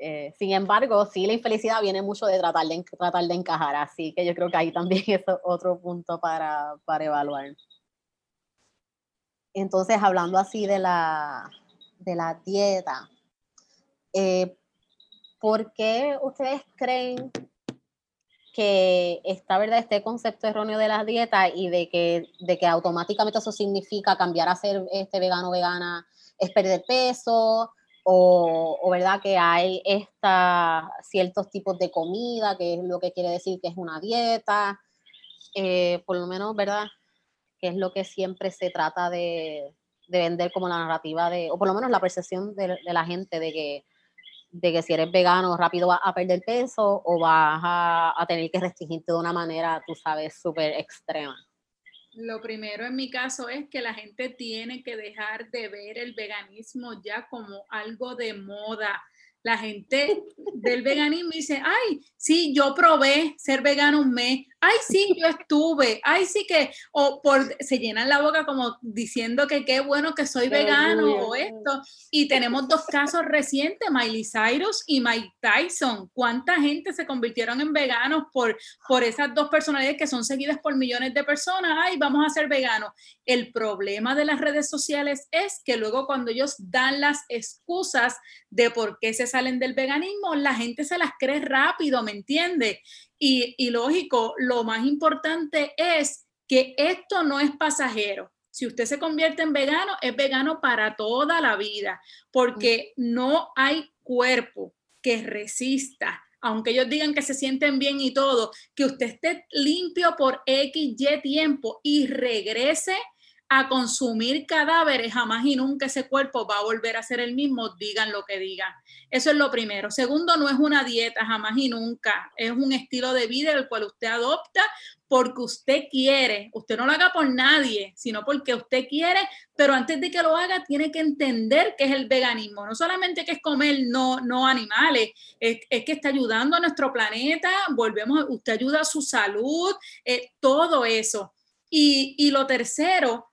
Eh, sin embargo, sí, la infelicidad viene mucho de tratar de, tratar de encajar, así que yo creo que ahí también es otro punto para, para evaluar. Entonces, hablando así de la, de la dieta, eh, ¿por qué ustedes creen que está verdad este concepto erróneo de la dieta y de que, de que automáticamente eso significa cambiar a ser este vegano vegana es perder peso o, verdad que hay esta, ciertos tipos de comida, que es lo que quiere decir que es una dieta, eh, por lo menos, ¿verdad? Que es lo que siempre se trata de, vender como la narrativa de, o por lo menos la percepción de, la gente de que, de que si eres vegano rápido vas a perder peso o vas a, a tener que restringirte de una manera, tú sabes, súper extrema. Lo primero en mi caso es que la gente tiene que dejar de ver el veganismo ya como algo de moda la gente del veganismo dice, ay, sí, yo probé ser vegano un mes, ay, sí, yo estuve, ay, sí que, o por, se llenan la boca como diciendo que qué bueno que soy vegano o esto. Y tenemos dos casos recientes, Miley Cyrus y Mike Tyson. ¿Cuánta gente se convirtieron en veganos por, por esas dos personalidades que son seguidas por millones de personas? Ay, vamos a ser veganos. El problema de las redes sociales es que luego cuando ellos dan las excusas de por qué se salen del veganismo, la gente se las cree rápido, ¿me entiende? Y, y lógico, lo más importante es que esto no es pasajero. Si usted se convierte en vegano, es vegano para toda la vida, porque no hay cuerpo que resista aunque ellos digan que se sienten bien y todo, que usted esté limpio por X, Y tiempo y regrese a consumir cadáveres, jamás y nunca ese cuerpo va a volver a ser el mismo, digan lo que digan. Eso es lo primero. Segundo, no es una dieta, jamás y nunca. Es un estilo de vida el cual usted adopta porque usted quiere. Usted no lo haga por nadie, sino porque usted quiere, pero antes de que lo haga tiene que entender qué es el veganismo. No solamente que es comer no, no animales, es, que está ayudando a nuestro planeta, volvemos, usted ayuda a su salud, eh, todo eso. Y, y lo tercero,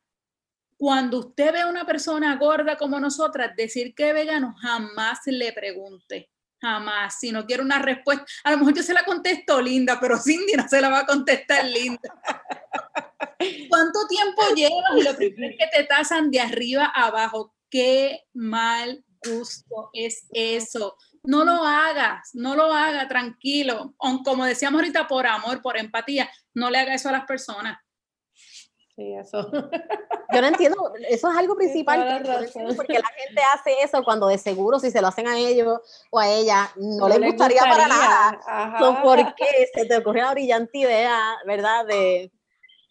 cuando usted ve a una persona gorda como nosotras decir que es vegano, jamás le pregunte. Jamás. Si no quiere una respuesta, a lo mejor yo se la contesto linda, pero Cindy no se la va a contestar linda. ¿Cuánto tiempo llevas? Y lo primero es que te tasan de arriba a abajo. Qué mal gusto es eso. No lo hagas, no lo haga, tranquilo. Como decíamos ahorita, por amor, por empatía, no le haga eso a las personas eso. Yo no entiendo, eso es algo principal, porque la gente hace eso cuando de seguro si se lo hacen a ellos o a ella, no, les gustaría, para nada. ¿Por qué se te ocurrió la brillante idea, verdad, de,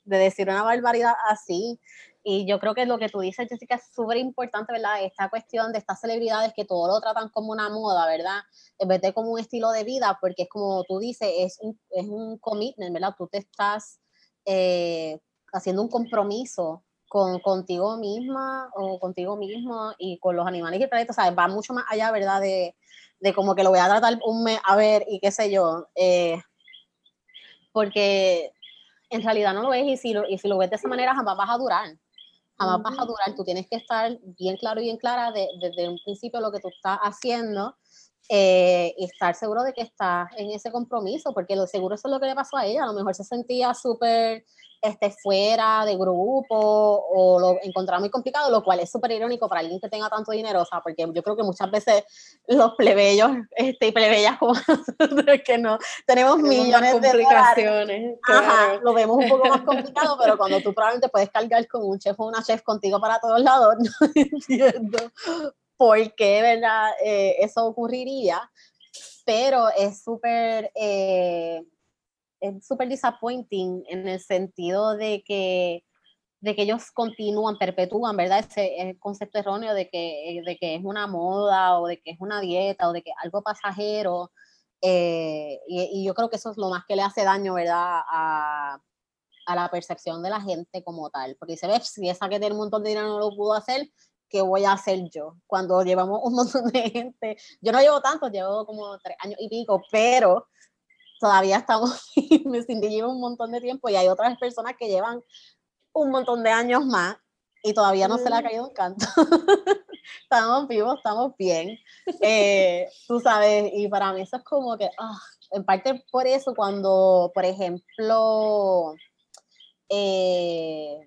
de decir una barbaridad así? Y yo creo que lo que tú dices, Jessica, es súper importante, ¿verdad? Esta cuestión de estas celebridades que todo lo tratan como una moda, ¿verdad? En vez de como un estilo de vida, porque es como tú dices, es un, es un commitment, ¿verdad? Tú te estás eh, haciendo un compromiso con contigo misma o contigo mismo y con los animales y el planeta, va mucho más allá, ¿verdad? De, de, como que lo voy a tratar un mes a ver y qué sé yo, eh, porque en realidad no lo ves y si lo, y si lo ves de esa manera jamás vas a durar, jamás vas a durar, tú tienes que estar bien claro y bien clara desde un principio lo que tú estás haciendo eh, y estar seguro de que estás en ese compromiso, porque lo seguro eso es lo que le pasó a ella, a lo mejor se sentía súper este, fuera de grupo o lo encontraba muy complicado, lo cual es súper irónico para alguien que tenga tanto dinero, o sea, porque yo creo que muchas veces los plebeyos este, y plebeyas como nosotros que no tenemos, millones de complicaciones, Ajá, lo vemos un poco más complicado, pero cuando tú probablemente puedes cargar con un chef o una chef contigo para todos lados, no entiendo por qué, ¿verdad? Eh, eso ocurriría, pero es súper... Eh, es súper disappointing en el sentido de que, de que ellos continúan, perpetúan, ¿verdad? Ese, concepto erróneo de que, de que es una moda o de que es una dieta o de que algo pasajero. Eh, y, yo creo que eso es lo más que le hace daño, ¿verdad? A, a la percepción de la gente como tal. Porque dice, ves, si esa que tiene un montón de dinero no lo pudo hacer, ¿qué voy a hacer yo? Cuando llevamos un montón de gente, yo no llevo tanto, llevo como tres años y pico, pero todavía estamos me Cindy lleva un montón de tiempo y hay otras personas que llevan un montón de años más y todavía no se le ha caído un canto. estamos vivos, estamos bien. Eh, tú sabes, y para mí eso es como que, ah, en parte por eso cuando, por ejemplo, eh,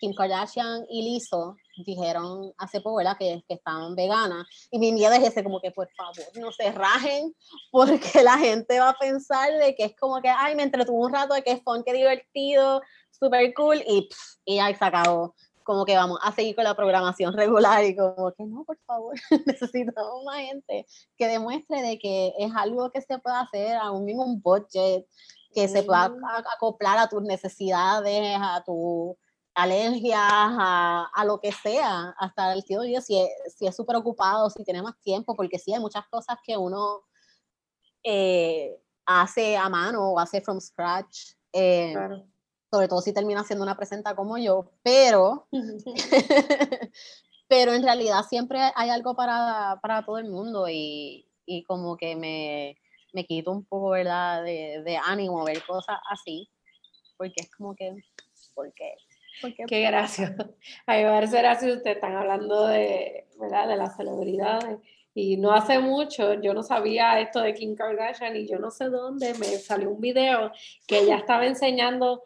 Kim Kardashian y Lizzo dijeron hace poco, ¿verdad? Que, que estaban veganas. Y mi miedo es ese, como que por favor, no se rajen, porque la gente va a pensar de que es como que, ay, me entretuvo un rato, de que es fun, que divertido, súper cool, y, y ahí se acabó. como que vamos a seguir con la programación regular y como que no, por favor, necesitamos más gente que demuestre de que es algo que se puede hacer a un mismo budget, que se pueda acoplar a tus necesidades, a tu alergias, a, a, lo que sea, hasta el tío yo, si es si súper ocupado, si tiene más tiempo, porque sí hay muchas cosas que uno eh, hace a mano o hace from scratch. Eh, sobre todo si termina siendo una presenta como yo, pero, pero en realidad siempre hay algo para, para todo el mundo y, y como que me, me, quito un poco, ¿verdad?, de, de, ánimo ver cosas así, porque es como que, ¿por qué? Qué gracia. A mí me parece gracioso, ustedes están hablando de, ¿verdad? de las celebridades. Y no hace mucho yo no sabía esto de Kim Kardashian y yo no sé dónde me salió un video que ella estaba enseñando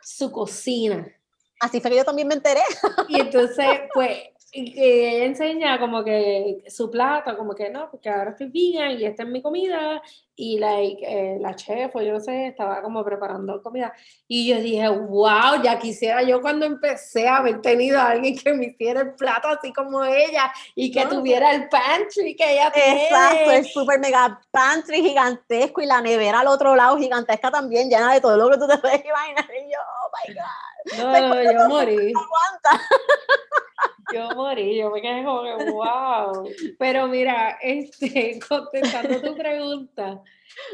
su cocina. Así fue que yo también me enteré. Y entonces, pues, ella enseña como que su plato, como que no, porque ahora estoy vegan y esta es mi comida. Y like, eh, la chef, o yo no sé, estaba como preparando comida. Y yo dije, wow, ya quisiera yo cuando empecé a haber tenido a alguien que me hiciera el plato así como ella y que tuviera el pantry que ella tiene. Exacto, el super mega pantry gigantesco y la nevera al otro lado gigantesca también, llena de todo lo que tú te puedes imaginar. Y yo, oh my God. No, yo morí. Aguanta. Yo morí, yo me quedé como que, wow. Pero mira, este, contestando tu pregunta,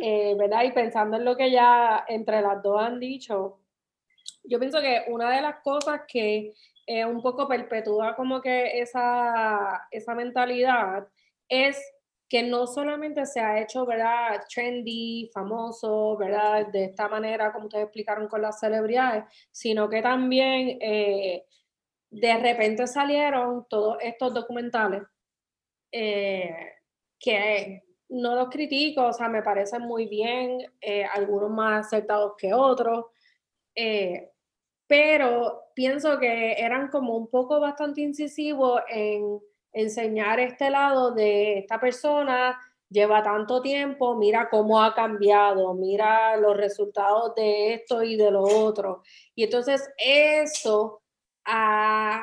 eh, ¿verdad? Y pensando en lo que ya entre las dos han dicho, yo pienso que una de las cosas que eh, un poco perpetúa como que esa, esa mentalidad es que no solamente se ha hecho, ¿verdad? Trendy, famoso, ¿verdad? De esta manera, como ustedes explicaron con las celebridades, sino que también... Eh, de repente salieron todos estos documentales eh, que no los critico, o sea, me parecen muy bien, eh, algunos más acertados que otros, eh, pero pienso que eran como un poco bastante incisivos en enseñar este lado de esta persona, lleva tanto tiempo, mira cómo ha cambiado, mira los resultados de esto y de lo otro. Y entonces eso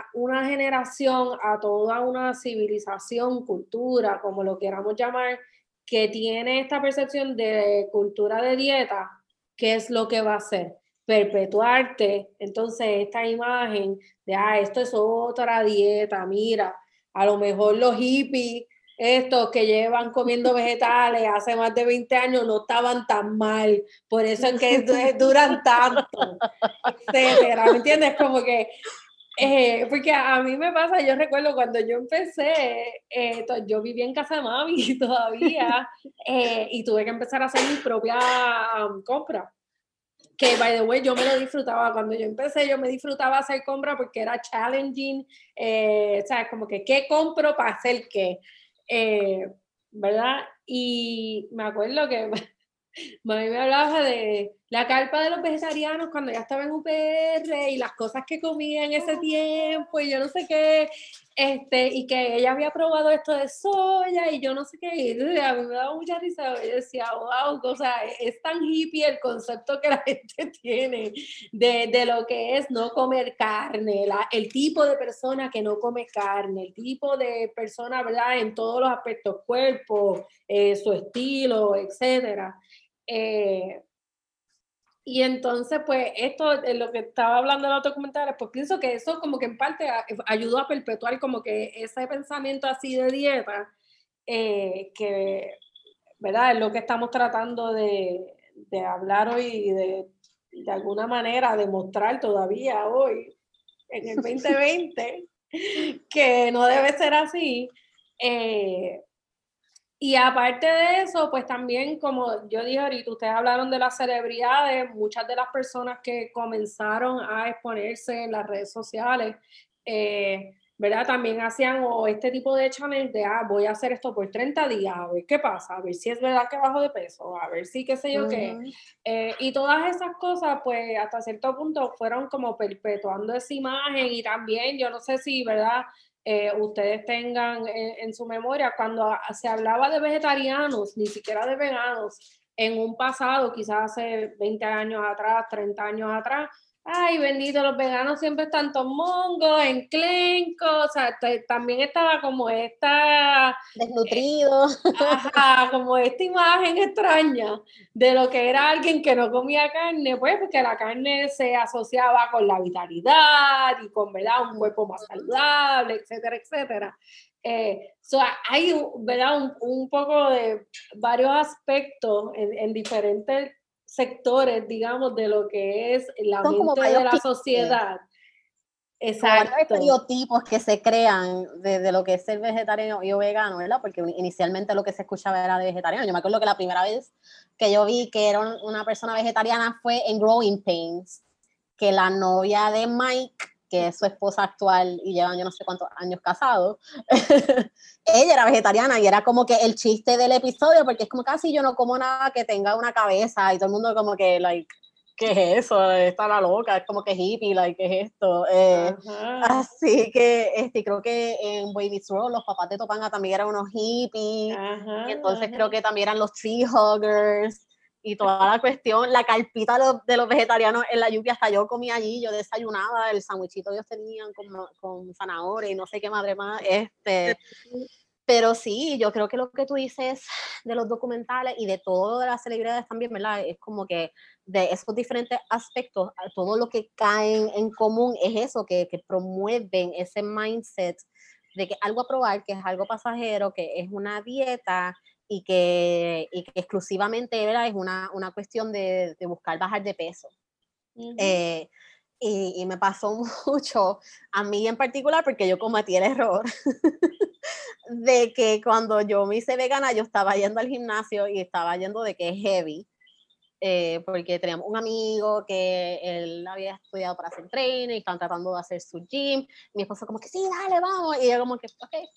a una generación, a toda una civilización, cultura, como lo queramos llamar, que tiene esta percepción de cultura de dieta, ¿qué es lo que va a hacer? Perpetuarte, entonces, esta imagen de, ah, esto es otra dieta, mira, a lo mejor los hippies, estos que llevan comiendo vegetales hace más de 20 años no estaban tan mal, por eso es que duran tanto, etcétera, ¿me entiendes? Como que eh, porque a mí me pasa, yo recuerdo cuando yo empecé, eh, yo vivía en casa de mami todavía eh, y tuve que empezar a hacer mi propia um, compra. Que, by the way, yo me lo disfrutaba. Cuando yo empecé, yo me disfrutaba hacer compra porque era challenging. Eh, ¿Sabes? Como que, ¿qué compro para hacer qué? ¿Verdad? Y me acuerdo que Mami me hablaba de la carpa de los vegetarianos cuando ya estaba en UPR y las cosas que comía en ese tiempo y yo no sé qué, este, y que ella había probado esto de soya y yo no sé qué, y a mí me daba mucha risa, y decía, wow, o sea, es tan hippie el concepto que la gente tiene de, de lo que es no comer carne, la, el tipo de persona que no come carne, el tipo de persona, ¿verdad? En todos los aspectos, cuerpo, eh, su estilo, etcétera. Eh, y entonces, pues, esto, de lo que estaba hablando en los documentales, pues pienso que eso como que en parte ayudó a perpetuar como que ese pensamiento así de dieta, eh, que, ¿verdad? Es lo que estamos tratando de, de hablar hoy y de, de alguna manera demostrar todavía hoy, en el 2020, que no debe ser así. Eh, y aparte de eso, pues también, como yo dije ahorita, ustedes hablaron de las celebridades, muchas de las personas que comenzaron a exponerse en las redes sociales, eh, ¿verdad? También hacían o este tipo de challenge de, ah, voy a hacer esto por 30 días, a ver qué pasa, a ver si es verdad que bajo de peso, a ver si qué sé yo qué. Eh, y todas esas cosas, pues hasta cierto punto fueron como perpetuando esa imagen y también, yo no sé si, ¿verdad? Eh, ustedes tengan en, su memoria, cuando se hablaba de vegetarianos, ni siquiera de veganos, en un pasado, quizás hace 20 años atrás, 30 años atrás, ay, bendito, los veganos siempre están mongos, enclencos, o sea, también estaba como esta... Desnutrido. Ajá, como esta imagen extraña de lo que era alguien que no comía carne, pues porque la carne se asociaba con la vitalidad y con, ¿verdad? Un cuerpo más saludable, etcétera, etcétera. Eh, hay ¿verdad? Un, poco de varios aspectos en, en diferentes sectores, digamos, de lo que es la mente de la sociedad. Exacto. Hay estereotipos que se crean de, lo que es ser vegetariano y o vegano, ¿verdad? Porque inicialmente lo que se escuchaba era de vegetariano. Yo me acuerdo que la primera vez que yo vi que era una persona vegetariana fue en Growing Pains, que la novia de Mike que es su esposa actual y llevan yo no sé cuántos años casados, ella era vegetariana y era como que el chiste del episodio, porque es como casi yo no como nada que tenga una cabeza y todo el mundo como que, like, ¿qué es eso? Está la loca, es como que hippie, like, ¿qué es esto? Eh, así que este, creo que en Baby World los papás de Topanga también eran unos hippies, entonces creo que también eran los tree huggers, y toda la cuestión, la carpita de los, vegetarianos en la lluvia, hasta yo comía allí, yo desayunaba, el sandwichito ellos tenían con, con zanahoria y no sé qué madre más, este, pero sí, yo creo que lo que tú dices de los documentales y de todas las celebridades también, ¿verdad? Es como que de esos diferentes aspectos, todo lo que caen en común es eso, que, que promueven ese mindset de que algo a probar, que es algo pasajero, que es una dieta, y que, y que exclusivamente ¿verdad? es una, una cuestión de, de, buscar bajar de peso. Eh, y, y, me pasó mucho a mí en particular porque yo cometí el error de que cuando yo me hice vegana yo estaba yendo al gimnasio y estaba yendo de que es heavy. Eh, porque teníamos un amigo que él había estudiado para hacer trainer y estaban tratando de hacer su gym. Mi esposo como que sí, dale, vamos. Y yo como que, ok.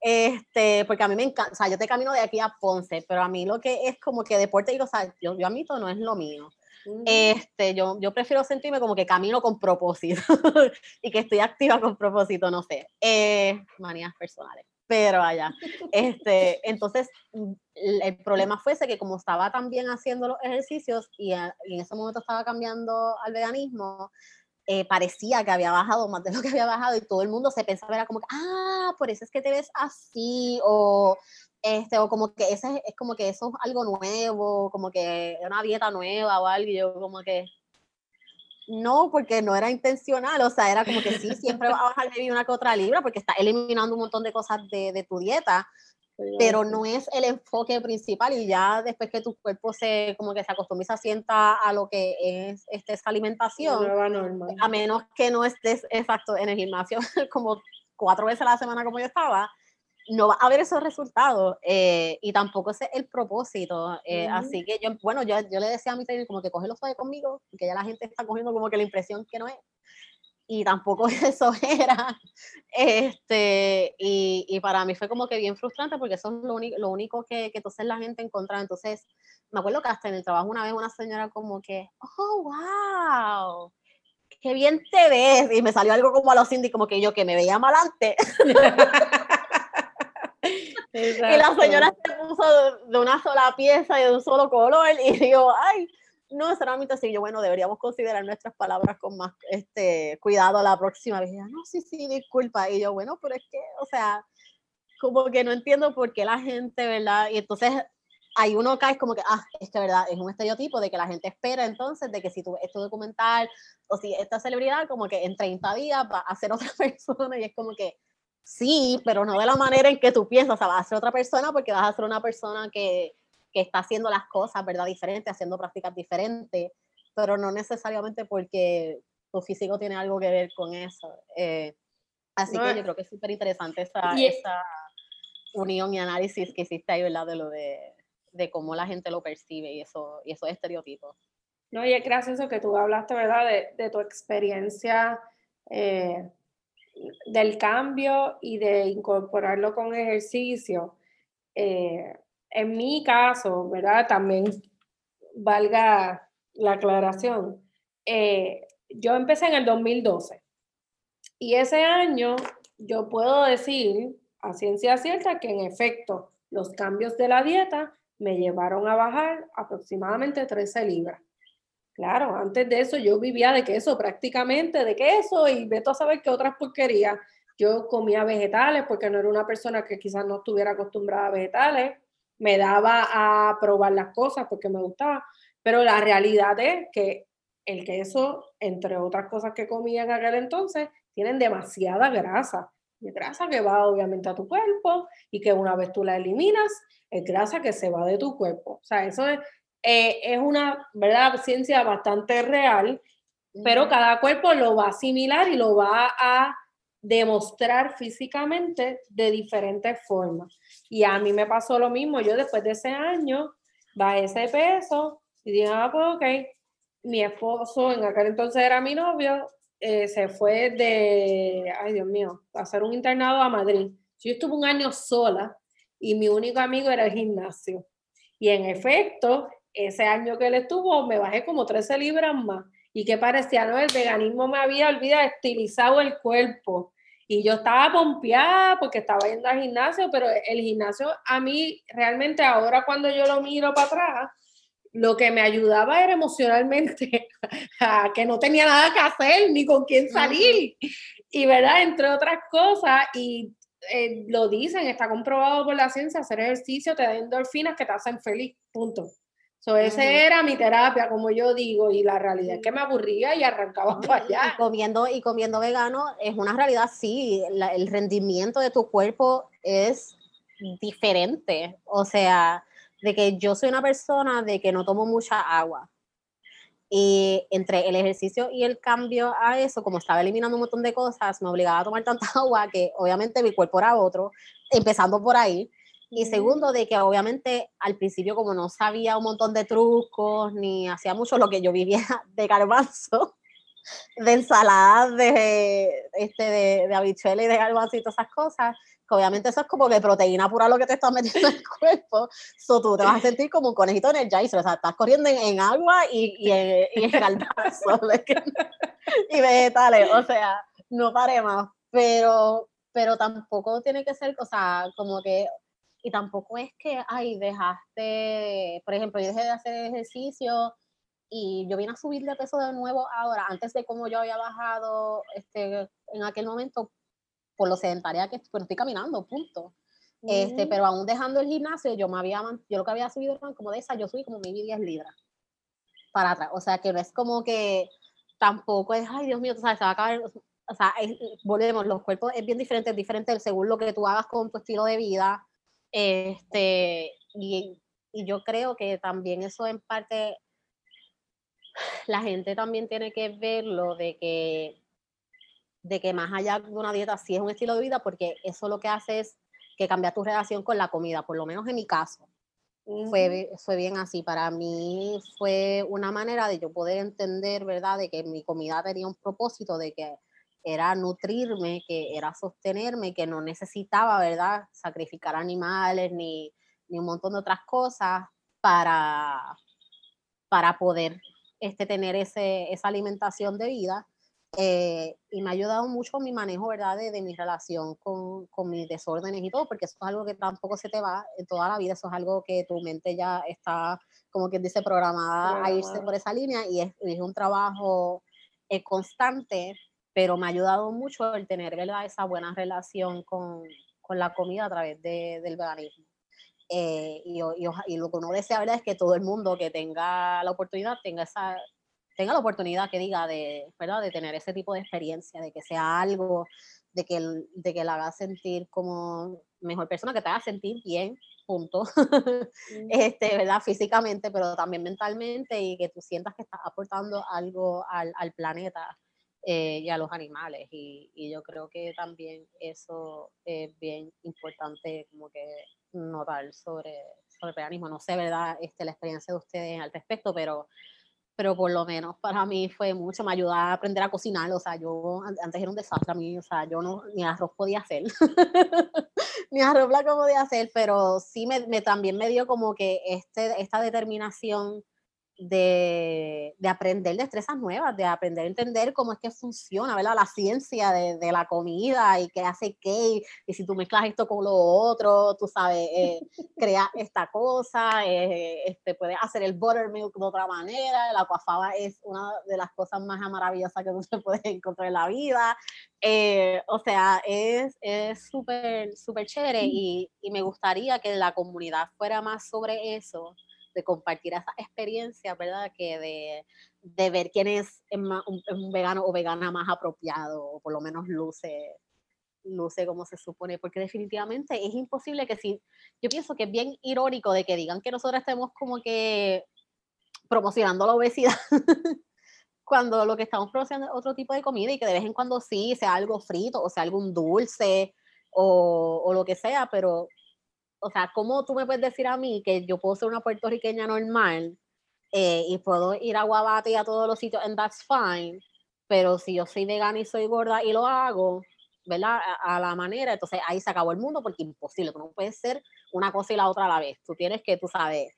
Este, porque a mí me encanta, o sea, yo te camino de aquí a Ponce, pero a mí lo que es como que deporte, digo, o sea, yo, yo admito, no es lo mío. Este, yo, yo prefiero sentirme como que camino con propósito y que estoy activa con propósito, no sé, eh, manías personales, pero allá. Este, entonces, mm, el problema fue ese que como estaba también haciendo los ejercicios y, y en ese momento estaba cambiando al veganismo, eh, parecía que había bajado más de lo que había bajado y todo el mundo se pensaba, era como ah, por eso es que te ves así, o, este, o como que ese, es como que eso es algo nuevo, como que una dieta nueva o algo, y yo como que, no, porque no era intencional, o sea, era como que sí, siempre va a bajar de una que otra libra, porque está eliminando un montón de cosas de, de tu dieta, pero no es el enfoque principal y ya después que tu cuerpo se como que se acostumbra asienta a lo que es este, esta alimentación, a menos que no estés exacto en el gimnasio como cuatro veces a la semana como yo estaba, no va a haber esos resultados eh, y tampoco es el propósito. Eh, así que yo, bueno, yo, yo le decía a mi trainer como que coge los suave conmigo, que ya la gente está cogiendo como que la impresión que no es y tampoco eso era. Este, y, y, para mí fue como que bien frustrante porque eso es lo, único, lo único que, que, entonces la gente encontraba. Entonces, me acuerdo que hasta en el trabajo una vez una señora como que, oh, wow, qué bien te ves. Y me salió algo como a los indios, como que yo que me veía malante. y la señora se puso de una sola pieza y de un solo color y digo, ay, no solamente así, yo, bueno, deberíamos considerar nuestras palabras con más este, cuidado la próxima vez. no, sí, sí, disculpa. Y yo, bueno, pero es que, o sea, como que no entiendo por qué la gente, ¿verdad? Y entonces hay uno cae como que, ah, es que, ¿verdad? Es un estereotipo de que la gente espera entonces de que si tú este documental o si esta celebridad, como que en 30 días va a ser otra persona y es como que, sí, pero no de la manera en que tú piensas, o sea, va a ser otra persona porque vas a ser una persona que que está haciendo las cosas, ¿verdad? Diferente, haciendo prácticas diferentes, pero no necesariamente porque tu físico tiene algo que ver con eso. Eh, así que yo creo que es súper interesante esa, esa, unión y análisis que hiciste ahí, ¿verdad? De lo de, de, cómo la gente lo percibe y, eso, y esos estereotipos. No, y es gracioso que tú hablaste, ¿verdad? De, de tu experiencia eh, del cambio y de incorporarlo con ejercicio. Eh, en mi caso, ¿verdad? También valga la aclaración. Eh, yo empecé en el 2012 y ese año yo puedo decir a ciencia cierta que en efecto los cambios de la dieta me llevaron a bajar aproximadamente 13 libras. Claro, antes de eso yo vivía de queso, prácticamente de queso, y veto a saber que otras porquerías. Yo comía vegetales porque no era una persona que quizás no estuviera acostumbrada a vegetales. Me daba a probar las cosas porque me gustaba. Pero la realidad es que el queso, entre otras cosas que comía en aquel entonces, tienen demasiada grasa. Y grasa que va obviamente a tu cuerpo y que una vez tú la eliminas, es grasa que se va de tu cuerpo. O sea, eso es, eh, es una ¿verdad? ciencia bastante real, pero cada cuerpo lo va a asimilar y lo va a demostrar físicamente de diferentes formas. Y a mí me pasó lo mismo, yo después de ese año bajé ese peso y dije, ah, pues ok, mi esposo, en aquel entonces era mi novio, eh, se fue de, ay Dios mío, a hacer un internado a Madrid. Yo estuve un año sola y mi único amigo era el gimnasio. Y en efecto, ese año que él estuvo, me bajé como 13 libras más y que parecía, no, el veganismo me había olvidado, estilizado el cuerpo. Y yo estaba pompeada porque estaba yendo al gimnasio, pero el gimnasio a mí realmente ahora cuando yo lo miro para atrás, lo que me ayudaba era emocionalmente, que no tenía nada que hacer ni con quién salir. Y verdad, entre otras cosas, y eh, lo dicen, está comprobado por la ciencia, hacer ejercicio te da endorfinas que te hacen feliz, punto. So, ese era mi terapia, como yo digo, y la realidad es que me aburría y arrancaba para allá. Y comiendo, y comiendo vegano es una realidad, sí, el rendimiento de tu cuerpo es diferente. O sea, de que yo soy una persona de que no tomo mucha agua. Y entre el ejercicio y el cambio a eso, como estaba eliminando un montón de cosas, me obligaba a tomar tanta agua que obviamente mi cuerpo era otro, empezando por ahí. Y segundo, de que obviamente al principio como no sabía un montón de trucos, ni hacía mucho lo que yo vivía de garbanzo, de ensaladas, de, este, de, de habichuelas y de garbanzo y todas esas cosas, que obviamente eso es como de proteína pura lo que te estás metiendo en el cuerpo, so tú te vas a sentir como un conejito en el Jason, o sea, estás corriendo en, agua y, y, en, y en garbanzo, y vegetales, o sea, no pare más, pero, pero tampoco tiene que ser, o sea, como que y tampoco es que, ay, dejaste, por ejemplo, yo dejé de hacer ejercicio y yo vine a subir de peso de nuevo ahora, antes de como yo había bajado este, en aquel momento, por lo sedentaria que bueno, estoy caminando, punto. Este, pero aún dejando el gimnasio, yo me había, yo lo que había subido como de esa, yo subí como maybe 10 libras para atrás. O sea, que no es como que tampoco es, ay Dios mío, tú sabes, se va a acabar, o sea, volvemos, los cuerpos es bien diferente, es diferente según lo que tú hagas con tu estilo de vida, este, y, y yo creo que también eso en parte, la gente también tiene que verlo de que, de que más allá de una dieta sí es un estilo de vida, porque eso lo que hace es que cambia tu relación con la comida, por lo menos en mi caso. Fue, fue bien así. Para mí fue una manera de yo poder entender, ¿verdad?, de que mi comida tenía un propósito, de que era nutrirme, que era sostenerme, que no necesitaba, ¿verdad?, sacrificar animales ni, un montón de otras cosas para, para poder este, tener ese, esa alimentación de vida. Eh, y me ha ayudado mucho mi manejo, ¿verdad?, de, mi relación con, con, mis desórdenes y todo, porque eso es algo que tampoco se te va en toda la vida, eso es algo que tu mente ya está, como quien dice, programada a irse por esa línea y es, es un trabajo eh, constante pero me ha ayudado mucho el tener esa buena relación con, con la comida a través de, del veganismo. Eh, y, y, y, lo que uno desea ¿verdad? es que todo el mundo que tenga la oportunidad tenga esa tenga la oportunidad que diga de, ¿verdad? de tener ese tipo de experiencia, de que sea algo, de que, de que la haga sentir como mejor persona, que te haga sentir bien, punto, este, ¿verdad? físicamente, pero también mentalmente y que tú sientas que estás aportando algo al, al planeta eh, y a los animales. Y, yo creo que también eso es bien importante como que notar sobre, sobre el veganismo. No sé, ¿verdad? Este, la experiencia de ustedes al respecto, pero, pero por lo menos para mí fue mucho, me ayudó a aprender a cocinar. O sea, yo antes era un desastre a mí, o sea, yo no, ni arroz podía hacer. ni arroz blanco podía hacer, pero sí me, me, también me dio como que este, esta determinación de, de, aprender destrezas nuevas, de aprender a entender cómo es que funciona, ¿verdad? La ciencia de, de la comida y qué hace qué, y si tú mezclas esto con lo otro, tú sabes, eh, crea esta cosa, eh, este, puedes hacer el buttermilk de otra manera, la cuafaba es una de las cosas más maravillosas que tú te puedes encontrar en la vida, eh, o sea, es súper, súper chévere y, y me gustaría que la comunidad fuera más sobre eso de compartir esa experiencia, ¿verdad? Que de, de ver quién es un, vegano o vegana más apropiado, o por lo menos luce, luce como se supone, porque definitivamente es imposible que si, yo pienso que es bien irónico de que digan que nosotros estemos como que promocionando la obesidad. cuando lo que estamos promocionando es otro tipo de comida y que de vez en cuando sí, sea algo frito o sea algún dulce o, o lo que sea, pero o sea, ¿cómo tú me puedes decir a mí que yo puedo ser una puertorriqueña normal eh, y puedo ir a Guabate y a todos los sitios and that's fine, pero si yo soy vegana y soy gorda y lo hago, ¿verdad? A, la manera, entonces ahí se acabó el mundo porque imposible, tú no puedes ser una cosa y la otra a la vez, tú tienes que, tú sabes,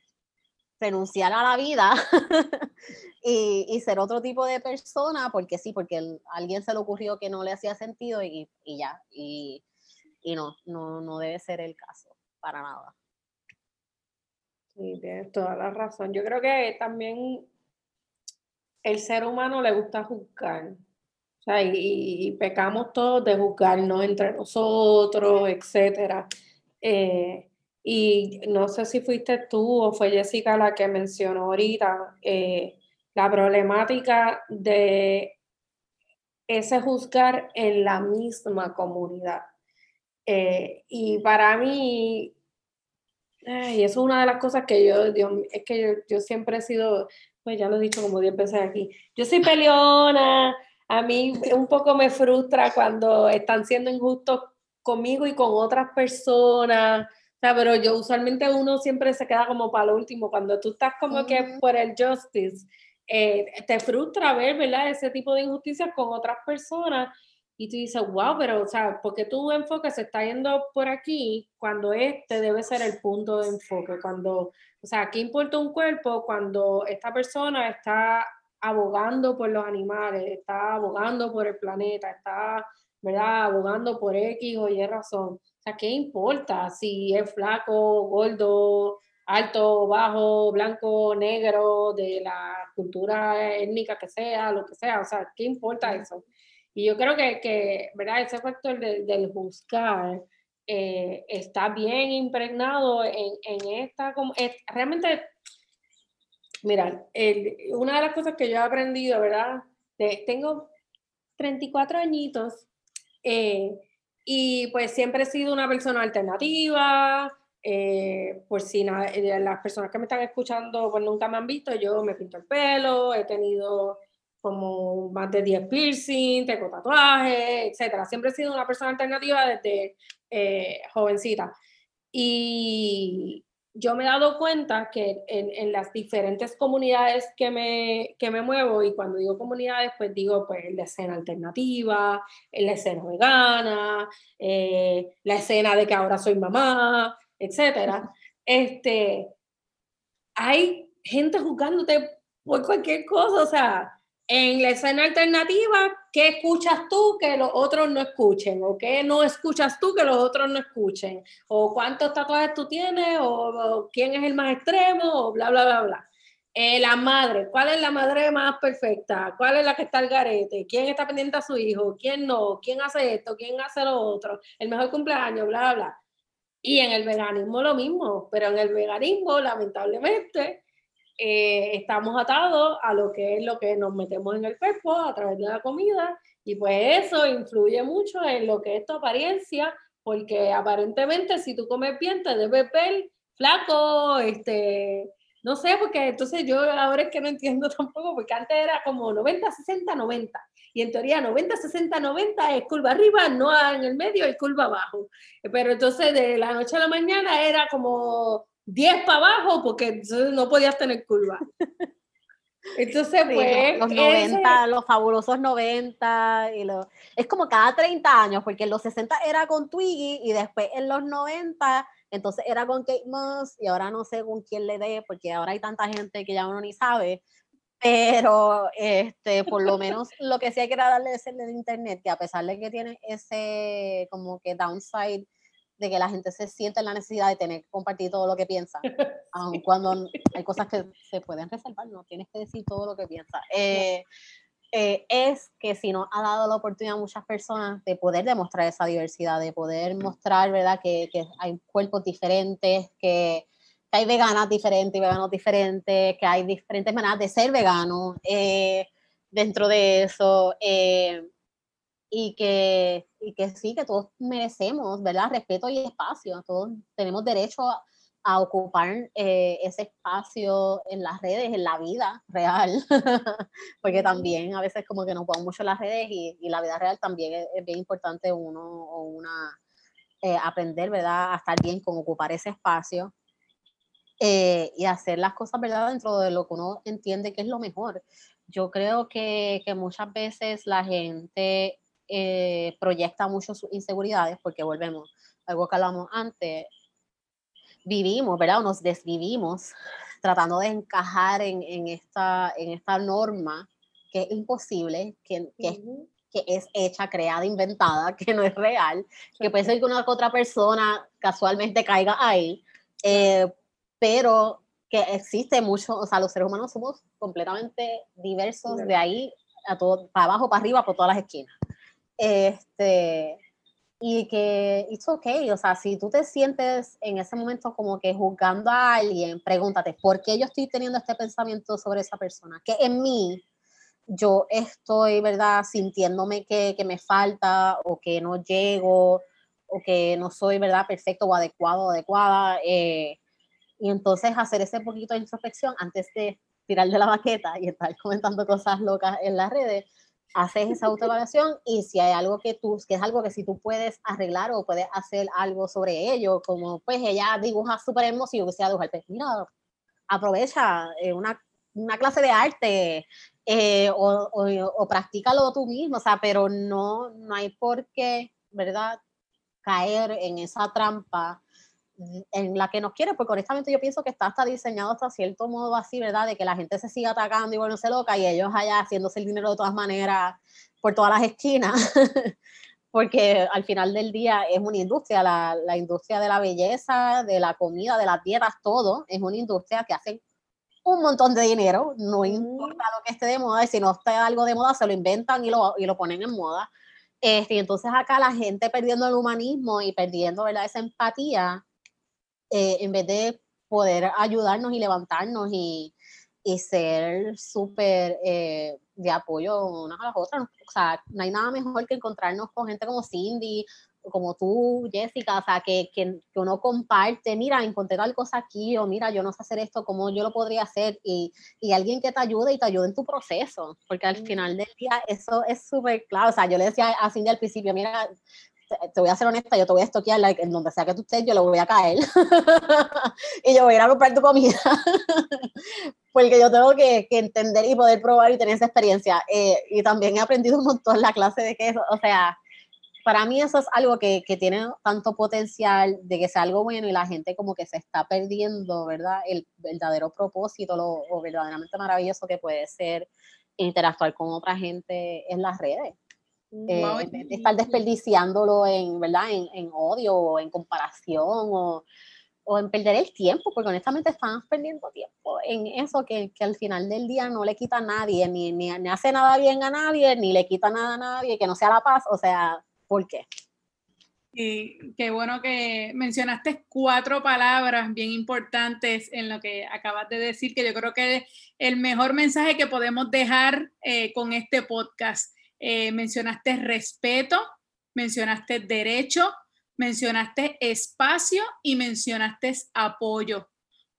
renunciar a la vida y, y, ser otro tipo de persona, porque sí, porque alguien se le ocurrió que no le hacía sentido y, y ya, y, y no, no, no debe ser el caso para nada. Sí, tienes toda la razón. Yo creo que también el ser humano le gusta juzgar. O sea, y, pecamos todos de juzgarnos entre nosotros, etcétera. Eh, y no sé si fuiste tú o fue Jessica la que mencionó ahorita eh, la problemática de ese juzgar en la misma comunidad. Eh, y para mí, y eso es una de las cosas que yo, es que yo, siempre he sido, pues ya lo he dicho como 10 veces aquí, yo soy peleona, a mí un poco me frustra cuando están siendo injustos conmigo y con otras personas, o sea, pero yo usualmente uno siempre se queda como para lo último, cuando tú estás como que por el justice, eh, te frustra ver, ¿verdad? Ese tipo de injusticias con otras personas y tú dices, wow, pero, o sea, porque tu enfoque se está yendo por aquí cuando este debe ser el punto de enfoque? Cuando, o sea, ¿qué importa un cuerpo cuando esta persona está abogando por los animales, está abogando por el planeta, está, ¿verdad?, abogando por X o Y razón. O sea, ¿qué importa si es flaco, gordo, alto, bajo, blanco, negro, de la cultura étnica que sea, lo que sea? O sea, ¿qué importa eso? Y yo creo que, que ¿verdad? Ese factor del juzgar eh, está bien impregnado en, en esta, como, realmente, mira, una de las cosas que yo he aprendido, ¿verdad? tengo 34 añitos eh, y pues siempre he sido una persona alternativa, eh, por si las personas que me están escuchando pues nunca me han visto, yo me pinto el pelo, he tenido como más de 10 piercing, tengo tatuajes, etc. Siempre he sido una persona alternativa desde eh, jovencita. Y yo me he dado cuenta que en, en, las diferentes comunidades que me, que me muevo, y cuando digo comunidades, pues digo pues la escena alternativa, la escena vegana, eh, la escena de que ahora soy mamá, etc. Este, hay gente juzgándote por cualquier cosa, o sea, en la escena alternativa, ¿qué escuchas tú que los otros no escuchen? ¿O qué no escuchas tú que los otros no escuchen? ¿O cuántos tatuajes tú tienes? ¿O, quién es el más extremo? O bla, bla, bla, bla. Eh, la madre, ¿cuál es la madre más perfecta? ¿Cuál es la que está al garete? ¿Quién está pendiente a su hijo? ¿Quién no? ¿Quién hace esto? ¿Quién hace lo otro? El mejor cumpleaños, bla, bla. Y en el veganismo lo mismo, pero en el veganismo, lamentablemente, eh, estamos atados a lo que es lo que nos metemos en el cuerpo a través de la comida y pues eso influye mucho en lo que es tu apariencia porque aparentemente si tú comes bien te debes ver flaco, este, no sé, porque entonces yo ahora es que no entiendo tampoco, porque antes era como 90, 60, 90. Y en teoría 90, 60, 90 es curva arriba, no en el medio y curva abajo. Pero entonces de la noche a la mañana era como 10 para abajo porque no podías tener curva. Entonces, pues. Los 90, los fabulosos 90. Y los, es como cada 30 años, porque en los 60 era con Twiggy y después en los 90, entonces era con Kate Moss y ahora no sé con quién le dé, porque ahora hay tanta gente que ya uno ni sabe. Pero este, por lo menos lo que sí hay que darle es el de internet, que a pesar de que tiene ese como que downside de que la gente se siente en la necesidad de tener que compartir todo lo que piensa, aun cuando hay cosas que se pueden reservar, no tienes que decir todo lo que piensa. Eh, eh, es que si no ha dado la oportunidad a muchas personas de poder demostrar esa diversidad, de poder mostrar, ¿verdad?, que, que hay cuerpos diferentes, que, que, hay veganas diferentes y veganos diferentes, que hay diferentes maneras de ser vegano eh, dentro de eso y que, y que sí, que todos merecemos, ¿verdad? Respeto y espacio, todos tenemos derecho a, ocupar eh, ese espacio en las redes, en la vida real, porque también a veces como que nos ponemos mucho las redes y, y la vida real también es, bien importante uno o una eh, aprender, ¿verdad? A estar bien con ocupar ese espacio. Eh, y hacer las cosas, ¿verdad? Dentro de lo que uno entiende que es lo mejor. Yo creo que, que muchas veces la gente eh, proyecta mucho sus inseguridades, porque volvemos, algo que hablamos antes, vivimos, ¿verdad? O nos desvivimos tratando de encajar en, en, esta, en esta norma que es imposible, que, que, que, es hecha, creada, inventada, que no es real, que puede ser que una otra persona casualmente caiga ahí, eh, pero que existe mucho, o sea, los seres humanos somos completamente diversos de ahí a todo, para abajo, para arriba, por todas las esquinas. Este, y que it's okay, o sea, si tú te sientes en ese momento como que juzgando a alguien, pregúntate, ¿por qué yo estoy teniendo este pensamiento sobre esa persona? Que en mí yo estoy, ¿verdad?, sintiéndome que, que me falta o que no llego o que no soy, ¿verdad?, perfecto o adecuado o adecuada. Eh, y entonces hacer ese poquito de introspección antes de tirar de la baqueta y estar comentando cosas locas en las redes, haces esa autoevaluación y si hay algo que tú, que es algo que si tú puedes arreglar o puedes hacer algo sobre ello, como pues ella dibuja súper hermoso y yo quisiera dibujar, pues mira, aprovecha eh, una, una, clase de arte eh, o, o, o, practícalo tú mismo, o sea, pero no, no hay por qué, ¿verdad? Caer en esa trampa en la que nos quiere, porque honestamente yo pienso que está hasta diseñado hasta cierto modo así, ¿verdad? De que la gente se siga atacando y bueno, se loca y ellos allá haciéndose el dinero de todas maneras por todas las esquinas, porque al final del día es una industria, la, la, industria de la belleza, de la comida, de las dietas, todo es una industria que hace un montón de dinero, no importa lo que esté de moda, y si no está algo de moda, se lo inventan y lo, y lo ponen en moda. Este, y entonces acá la gente perdiendo el humanismo y perdiendo ¿verdad? esa empatía, eh, en vez de poder ayudarnos y levantarnos y, y ser súper eh, de apoyo unas a las otras. O sea, no hay nada mejor que encontrarnos con gente como Cindy, como tú, Jessica, o sea, que, que, que, uno comparte, mira, encontré tal cosa aquí, o mira, yo no sé hacer esto, ¿cómo yo lo podría hacer? Y, y alguien que te ayude y te ayude en tu proceso, porque al final del día eso es súper claro. O sea, yo le decía a Cindy al principio, mira, te voy a ser honesta, yo te voy a estoquear, like, en donde sea que tú estés, yo le voy a caer. y yo voy a ir a comprar tu comida. Porque yo tengo que, que, entender y poder probar y tener esa experiencia. Eh, y también he aprendido un montón la clase de queso. O sea, para mí eso es algo que, que, tiene tanto potencial de que sea algo bueno y la gente como que se está perdiendo, ¿verdad? El verdadero propósito, lo, lo verdaderamente maravilloso que puede ser interactuar con otra gente en las redes. Eh, estar desperdiciándolo en, ¿verdad? En, en, odio o en comparación o, o, en perder el tiempo, porque honestamente estamos perdiendo tiempo en eso que, que, al final del día no le quita a nadie, ni, ni, ni, hace nada bien a nadie, ni le quita nada a nadie, que no sea la paz, o sea, ¿por qué? Y qué bueno que mencionaste cuatro palabras bien importantes en lo que acabas de decir, que yo creo que es el mejor mensaje que podemos dejar eh, con este podcast eh, mencionaste respeto, mencionaste derecho, mencionaste espacio y mencionaste apoyo.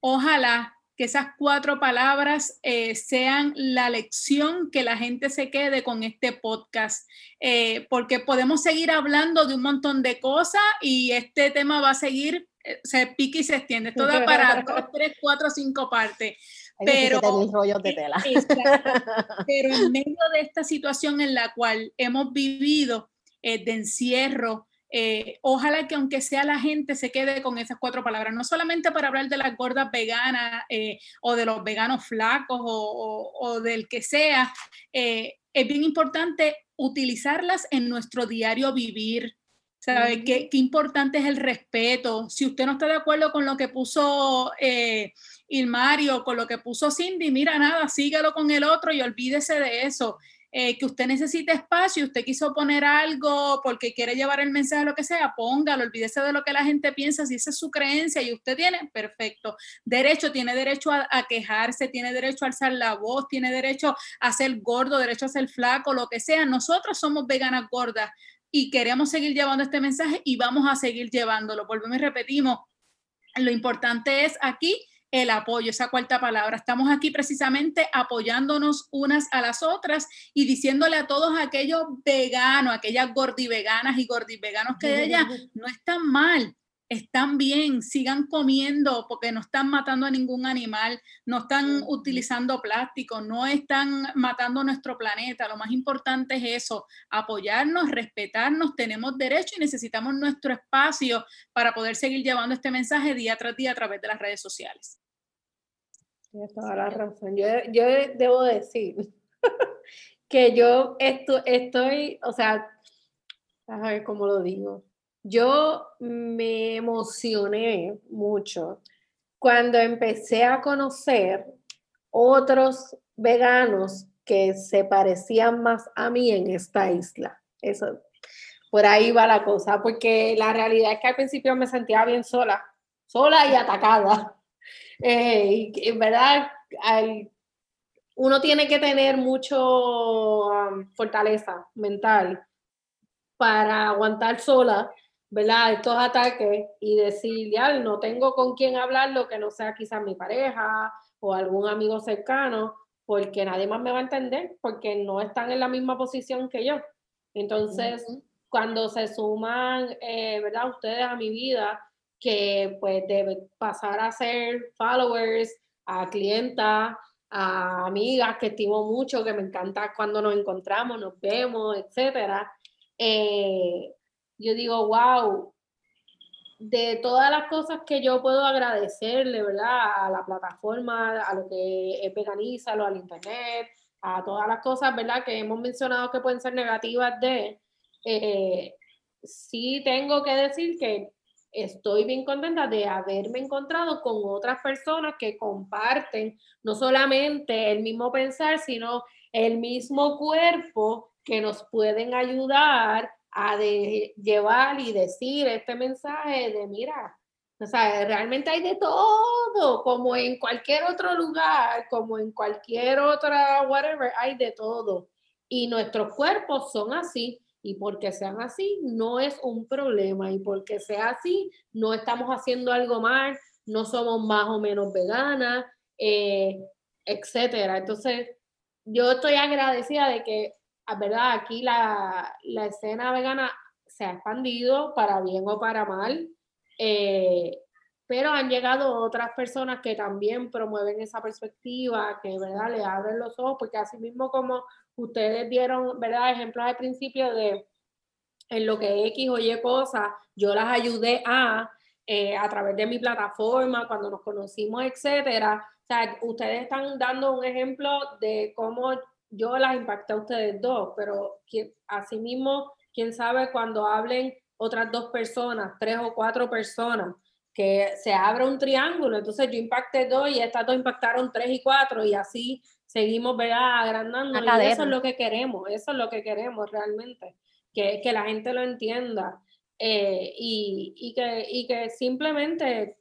Ojalá que esas cuatro palabras eh, sean la lección que la gente se quede con este podcast, eh, porque podemos seguir hablando de un montón de cosas y este tema va a seguir, se pique y se extiende, todo para dos, tres, cuatro, cinco partes pero, rollos de tela. pero en medio de esta situación en la cual hemos vivido eh, de encierro, eh, ojalá que aunque sea la gente se quede con esas cuatro palabras, no solamente para hablar de las gordas veganas eh, o de los veganos flacos o, del que sea, es bien importante utilizarlas en nuestro diario vivir, ¿Sabe? ¿Qué, qué, importante es el respeto. Si usted no está de acuerdo con lo que puso eh, Ilmario, con lo que puso Cindy, mira nada, síguelo con el otro y olvídese de eso. Eh, que usted necesita espacio, usted quiso poner algo porque quiere llevar el mensaje, lo que sea, póngalo, olvídese de lo que la gente piensa, si esa es su creencia y usted tiene, perfecto. Derecho, tiene derecho a, a quejarse, tiene derecho a alzar la voz, tiene derecho a ser gordo, derecho a ser flaco, lo que sea. Nosotros somos veganas gordas y queremos seguir llevando este mensaje y vamos a seguir llevándolo. Volvemos y repetimos, lo importante es aquí el apoyo, esa cuarta palabra. Estamos aquí precisamente apoyándonos unas a las otras y diciéndole a todos aquellos veganos, aquellas gordiveganas y gordiveganos que hay allá, no están mal están bien, sigan comiendo porque no están matando a ningún animal, no están utilizando plástico, no están matando nuestro planeta. Lo más importante es eso, apoyarnos, respetarnos, tenemos derecho y necesitamos nuestro espacio para poder seguir llevando este mensaje día tras día a través de las redes sociales. Tienes toda la razón. Yo, yo debo decir que yo estoy, o sea, a ver cómo lo digo yo me emocioné mucho cuando empecé a conocer otros veganos que se parecían más a mí en esta isla. Eso, por ahí va la cosa, porque la realidad es que al principio me sentía bien sola, sola y atacada. Eh, y en verdad, uno tiene que tener mucho fortaleza mental para aguantar sola ¿verdad? Estos ataques y decir, ya, no tengo con quién hablarlo que no sea quizás mi pareja o algún amigo cercano, porque nadie más me va a entender, porque no están en la misma posición que yo. Entonces, cuando se suman, eh, ¿verdad? Ustedes a mi vida, que pues debe pasar a ser followers, a clientas, a amigas que estimo mucho, que me encanta cuando nos encontramos, nos vemos, etcétera. Eh, yo digo, wow, de todas las cosas que yo puedo agradecerle, ¿verdad? A la plataforma, a lo que es Veganízalo, al internet, a todas las cosas, ¿verdad? Que hemos mencionado que pueden ser negativas de, eh, sí tengo que decir que estoy bien contenta de haberme encontrado con otras personas que comparten no solamente el mismo pensar, sino el mismo cuerpo que nos pueden ayudar a de llevar y decir este mensaje de, mira, o sea, realmente hay de todo, como en cualquier otro lugar, como en cualquier otra, whatever, hay de todo. Y nuestros cuerpos son así, y porque sean así, no es un problema, y porque sea así, no estamos haciendo algo mal, no somos más o menos veganas, eh, etcétera. Entonces, yo estoy agradecida de que verdad, aquí la, escena vegana se ha expandido para bien o para mal, eh, pero han llegado otras personas que también promueven esa perspectiva, que verdad le abren los ojos, porque así mismo como ustedes dieron verdad ejemplos al principio de en lo que X o Y cosas, yo las ayudé a eh, a través de mi plataforma, cuando nos conocimos, etcétera. O sea, ustedes están dando un ejemplo de cómo yo las impacté a ustedes dos, pero asimismo, quién sabe cuando hablen otras dos personas, tres o cuatro personas, que se abra un triángulo, entonces yo impacté dos y estas dos impactaron tres y cuatro y así seguimos, ¿verdad? Agrandando. Y eso es lo que queremos, eso es lo que queremos realmente, que, que la gente lo entienda eh, y, y, que, y que simplemente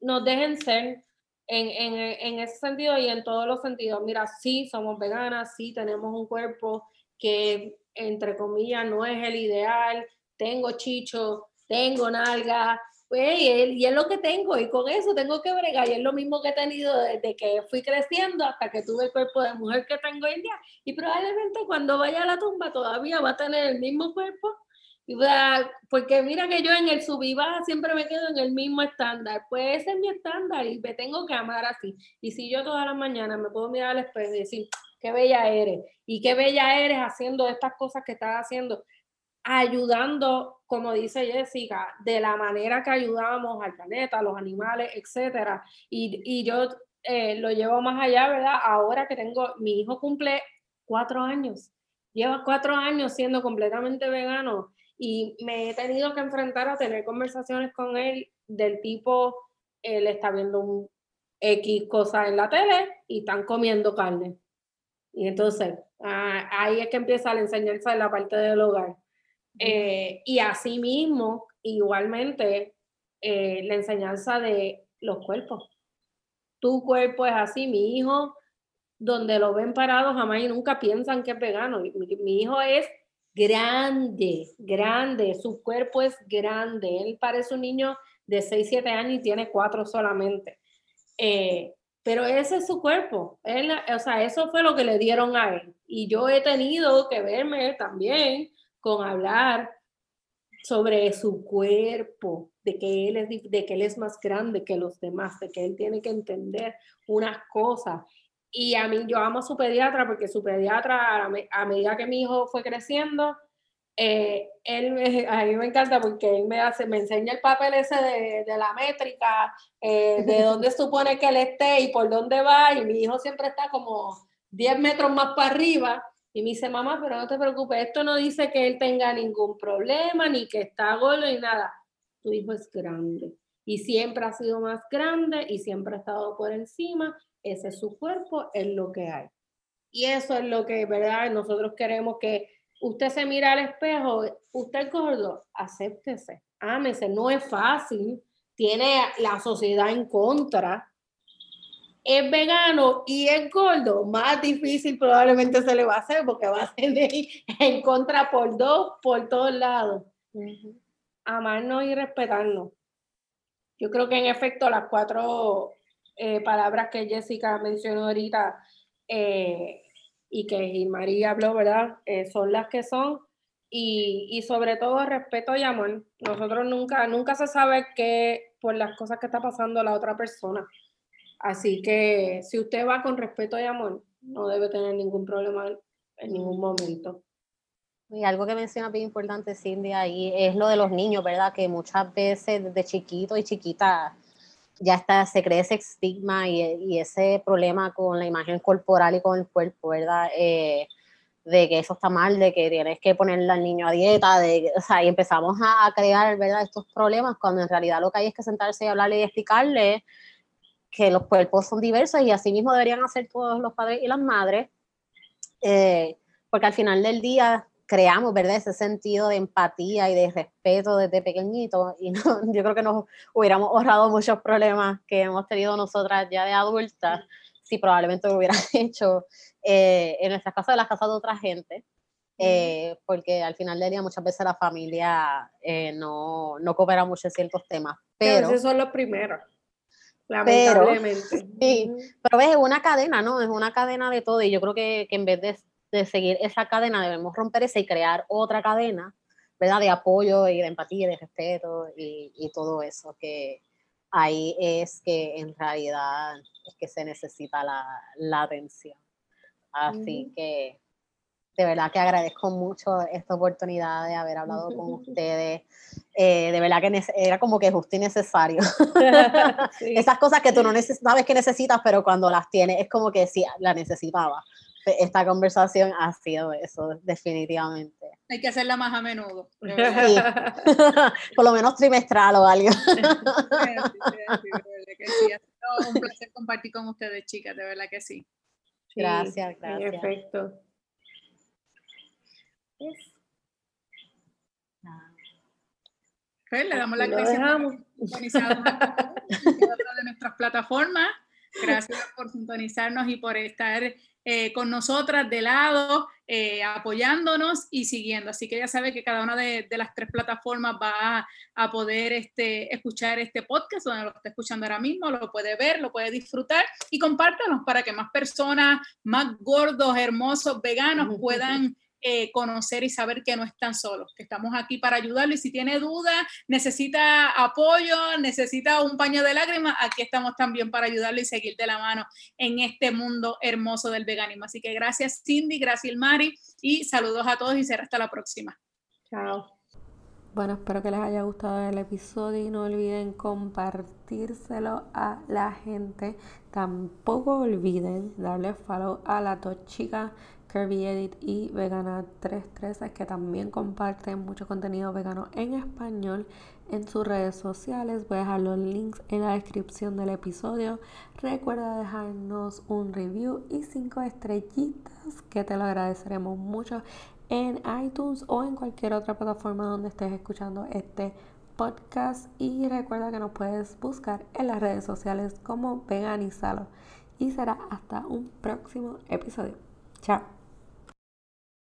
nos dejen ser en, en, en, ese sentido y en todos los sentidos. Mira, sí, somos veganas, sí, tenemos un cuerpo que, entre comillas, no es el ideal, tengo chicho, tengo nalga, pues, y, es lo que tengo y con eso tengo que bregar y es lo mismo que he tenido desde que fui creciendo hasta que tuve el cuerpo de mujer que tengo hoy en día y probablemente cuando vaya a la tumba todavía va a tener el mismo cuerpo Porque mira que yo en el sub siempre me quedo en el mismo estándar. Pues ese es mi estándar y me tengo que amar así. Y si yo todas las mañanas me puedo mirar al espejo y decir, qué bella eres y qué bella eres haciendo estas cosas que estás haciendo, ayudando, como dice Jessica, de la manera que ayudamos al planeta, a los animales, etcétera. Y, y yo eh, lo llevo más allá, ¿verdad? Ahora que tengo, mi hijo cumple cuatro años, lleva cuatro años siendo completamente vegano y me he tenido que enfrentar a tener conversaciones con él del tipo, él está viendo un X cosa en la tele y están comiendo carne. Y entonces, ah, ahí es que empieza la enseñanza en la parte del hogar. Eh, y así mismo, igualmente, eh, la enseñanza de los cuerpos. Tu cuerpo es así, mi hijo, donde lo ven parado, jamás y nunca piensan que es vegano. Mi hijo es grande, grande, su cuerpo es grande. Él parece un niño de 6, 7 años y tiene 4 solamente. Eh, pero ese es su cuerpo. Él, o sea, eso fue lo que le dieron a él. Y yo he tenido que verme también con hablar sobre su cuerpo, de que él es, de que él es más grande que los demás, de que él tiene que entender unas cosas y a mí, yo amo a su pediatra porque su pediatra, a, medida que mi hijo fue creciendo, eh, él a mí me encanta porque él me hace, me enseña el papel ese de, de la métrica, eh, de dónde supone que él esté y por dónde va, y mi hijo siempre está como 10 metros más para arriba, y me dice, mamá, pero no te preocupes, esto no dice que él tenga ningún problema, ni que está gordo, ni nada. Tu hijo es grande, y siempre ha sido más grande, y siempre ha estado por encima, ese es su cuerpo, es lo que hay. Y eso es lo que, ¿verdad? Nosotros queremos que usted se mira al espejo, usted es gordo, acéptese, ámese, no es fácil, tiene la sociedad en contra, es vegano y es gordo, más difícil probablemente se le va a hacer porque va a tener en contra por dos, por todos lados. Amarnos y respetarnos. Yo creo que en efecto las cuatro eh, palabras que Jessica mencionó ahorita eh, y que María habló, ¿verdad? Eh, son las que son. Y, y, sobre todo respeto y amor. Nosotros nunca, nunca se sabe que por las cosas que está pasando la otra persona. Así que si usted va con respeto y amor, no debe tener ningún problema en ningún momento. Y algo que menciona bien importante, Cindy, ahí es lo de los niños, ¿verdad? Que muchas veces desde chiquito y chiquita ya está, se cree ese estigma y, y, ese problema con la imagen corporal y con el cuerpo, ¿verdad? Eh, de que eso está mal, de que tienes que ponerle al niño a dieta, de, o sea, y empezamos a, crear, ¿verdad?, estos problemas, cuando en realidad lo que hay es que sentarse y hablarle y explicarle que los cuerpos son diversos y así mismo deberían hacer todos los padres y las madres, eh, porque al final del día creamos, ¿verdad? Ese sentido de empatía y de respeto desde pequeñito y yo creo que nos hubiéramos ahorrado muchos problemas que hemos tenido nosotras ya de adultas si probablemente lo hubieran hecho eh, en nuestras casas, de las casas de otra gente, eh, porque al final del día muchas veces la familia eh, no, no, coopera mucho en ciertos temas. Pero esos son los primeros. Lamentablemente. Pero, sí, pero ves, es una cadena, ¿no? Es una cadena de todo y yo creo que, que en vez de de seguir esa cadena, debemos romper esa y crear otra cadena, ¿verdad? De apoyo y de empatía y de respeto y, y todo eso, que ahí es que en realidad es que se necesita la, la atención. Así que de verdad que agradezco mucho esta oportunidad de haber hablado con ustedes. Eh, de verdad que era como que justo y necesario. Esas cosas que tú no sabes que necesitas, pero cuando las tienes es como que sí, la necesitaba esta conversación ha sido eso, definitivamente. Hay que hacerla más a menudo. Por lo menos trimestral o algo. un placer compartir con ustedes, chicas, de verdad que sí. Gracias, gracias. Perfecto. Pues, le damos la gracias de nuestras plataformas. Gracias por sintonizarnos y por estar eh, con nosotras de lado, eh, apoyándonos y siguiendo. Así que ya sabe que cada una de, las tres plataformas va a, poder este, escuchar este podcast, donde lo está escuchando ahora mismo, lo puede ver, lo puede disfrutar y compártanos para que más personas, más gordos, hermosos, veganos puedan eh, conocer y saber que no están solos, que estamos aquí para ayudarlo y si tiene dudas, necesita apoyo, necesita un paño de lágrimas, aquí estamos también para ayudarlo y seguir de la mano en este mundo hermoso del veganismo. Así que gracias Cindy, gracias Mari y saludos a todos y será hasta la próxima. Chao. Bueno, espero que les haya gustado el episodio y no olviden compartírselo a la gente. Tampoco olviden darle follow a las dos chicas Kirby Edit y Vegana 313 que también comparten mucho contenido vegano en español en sus redes sociales. Voy a dejar los links en la descripción del episodio. Recuerda dejarnos un review y cinco estrellitas que te lo agradeceremos mucho en iTunes o en cualquier otra plataforma donde estés escuchando este podcast. Y recuerda que nos puedes buscar en las redes sociales como Veganizalo. Y será hasta un próximo episodio. Chao.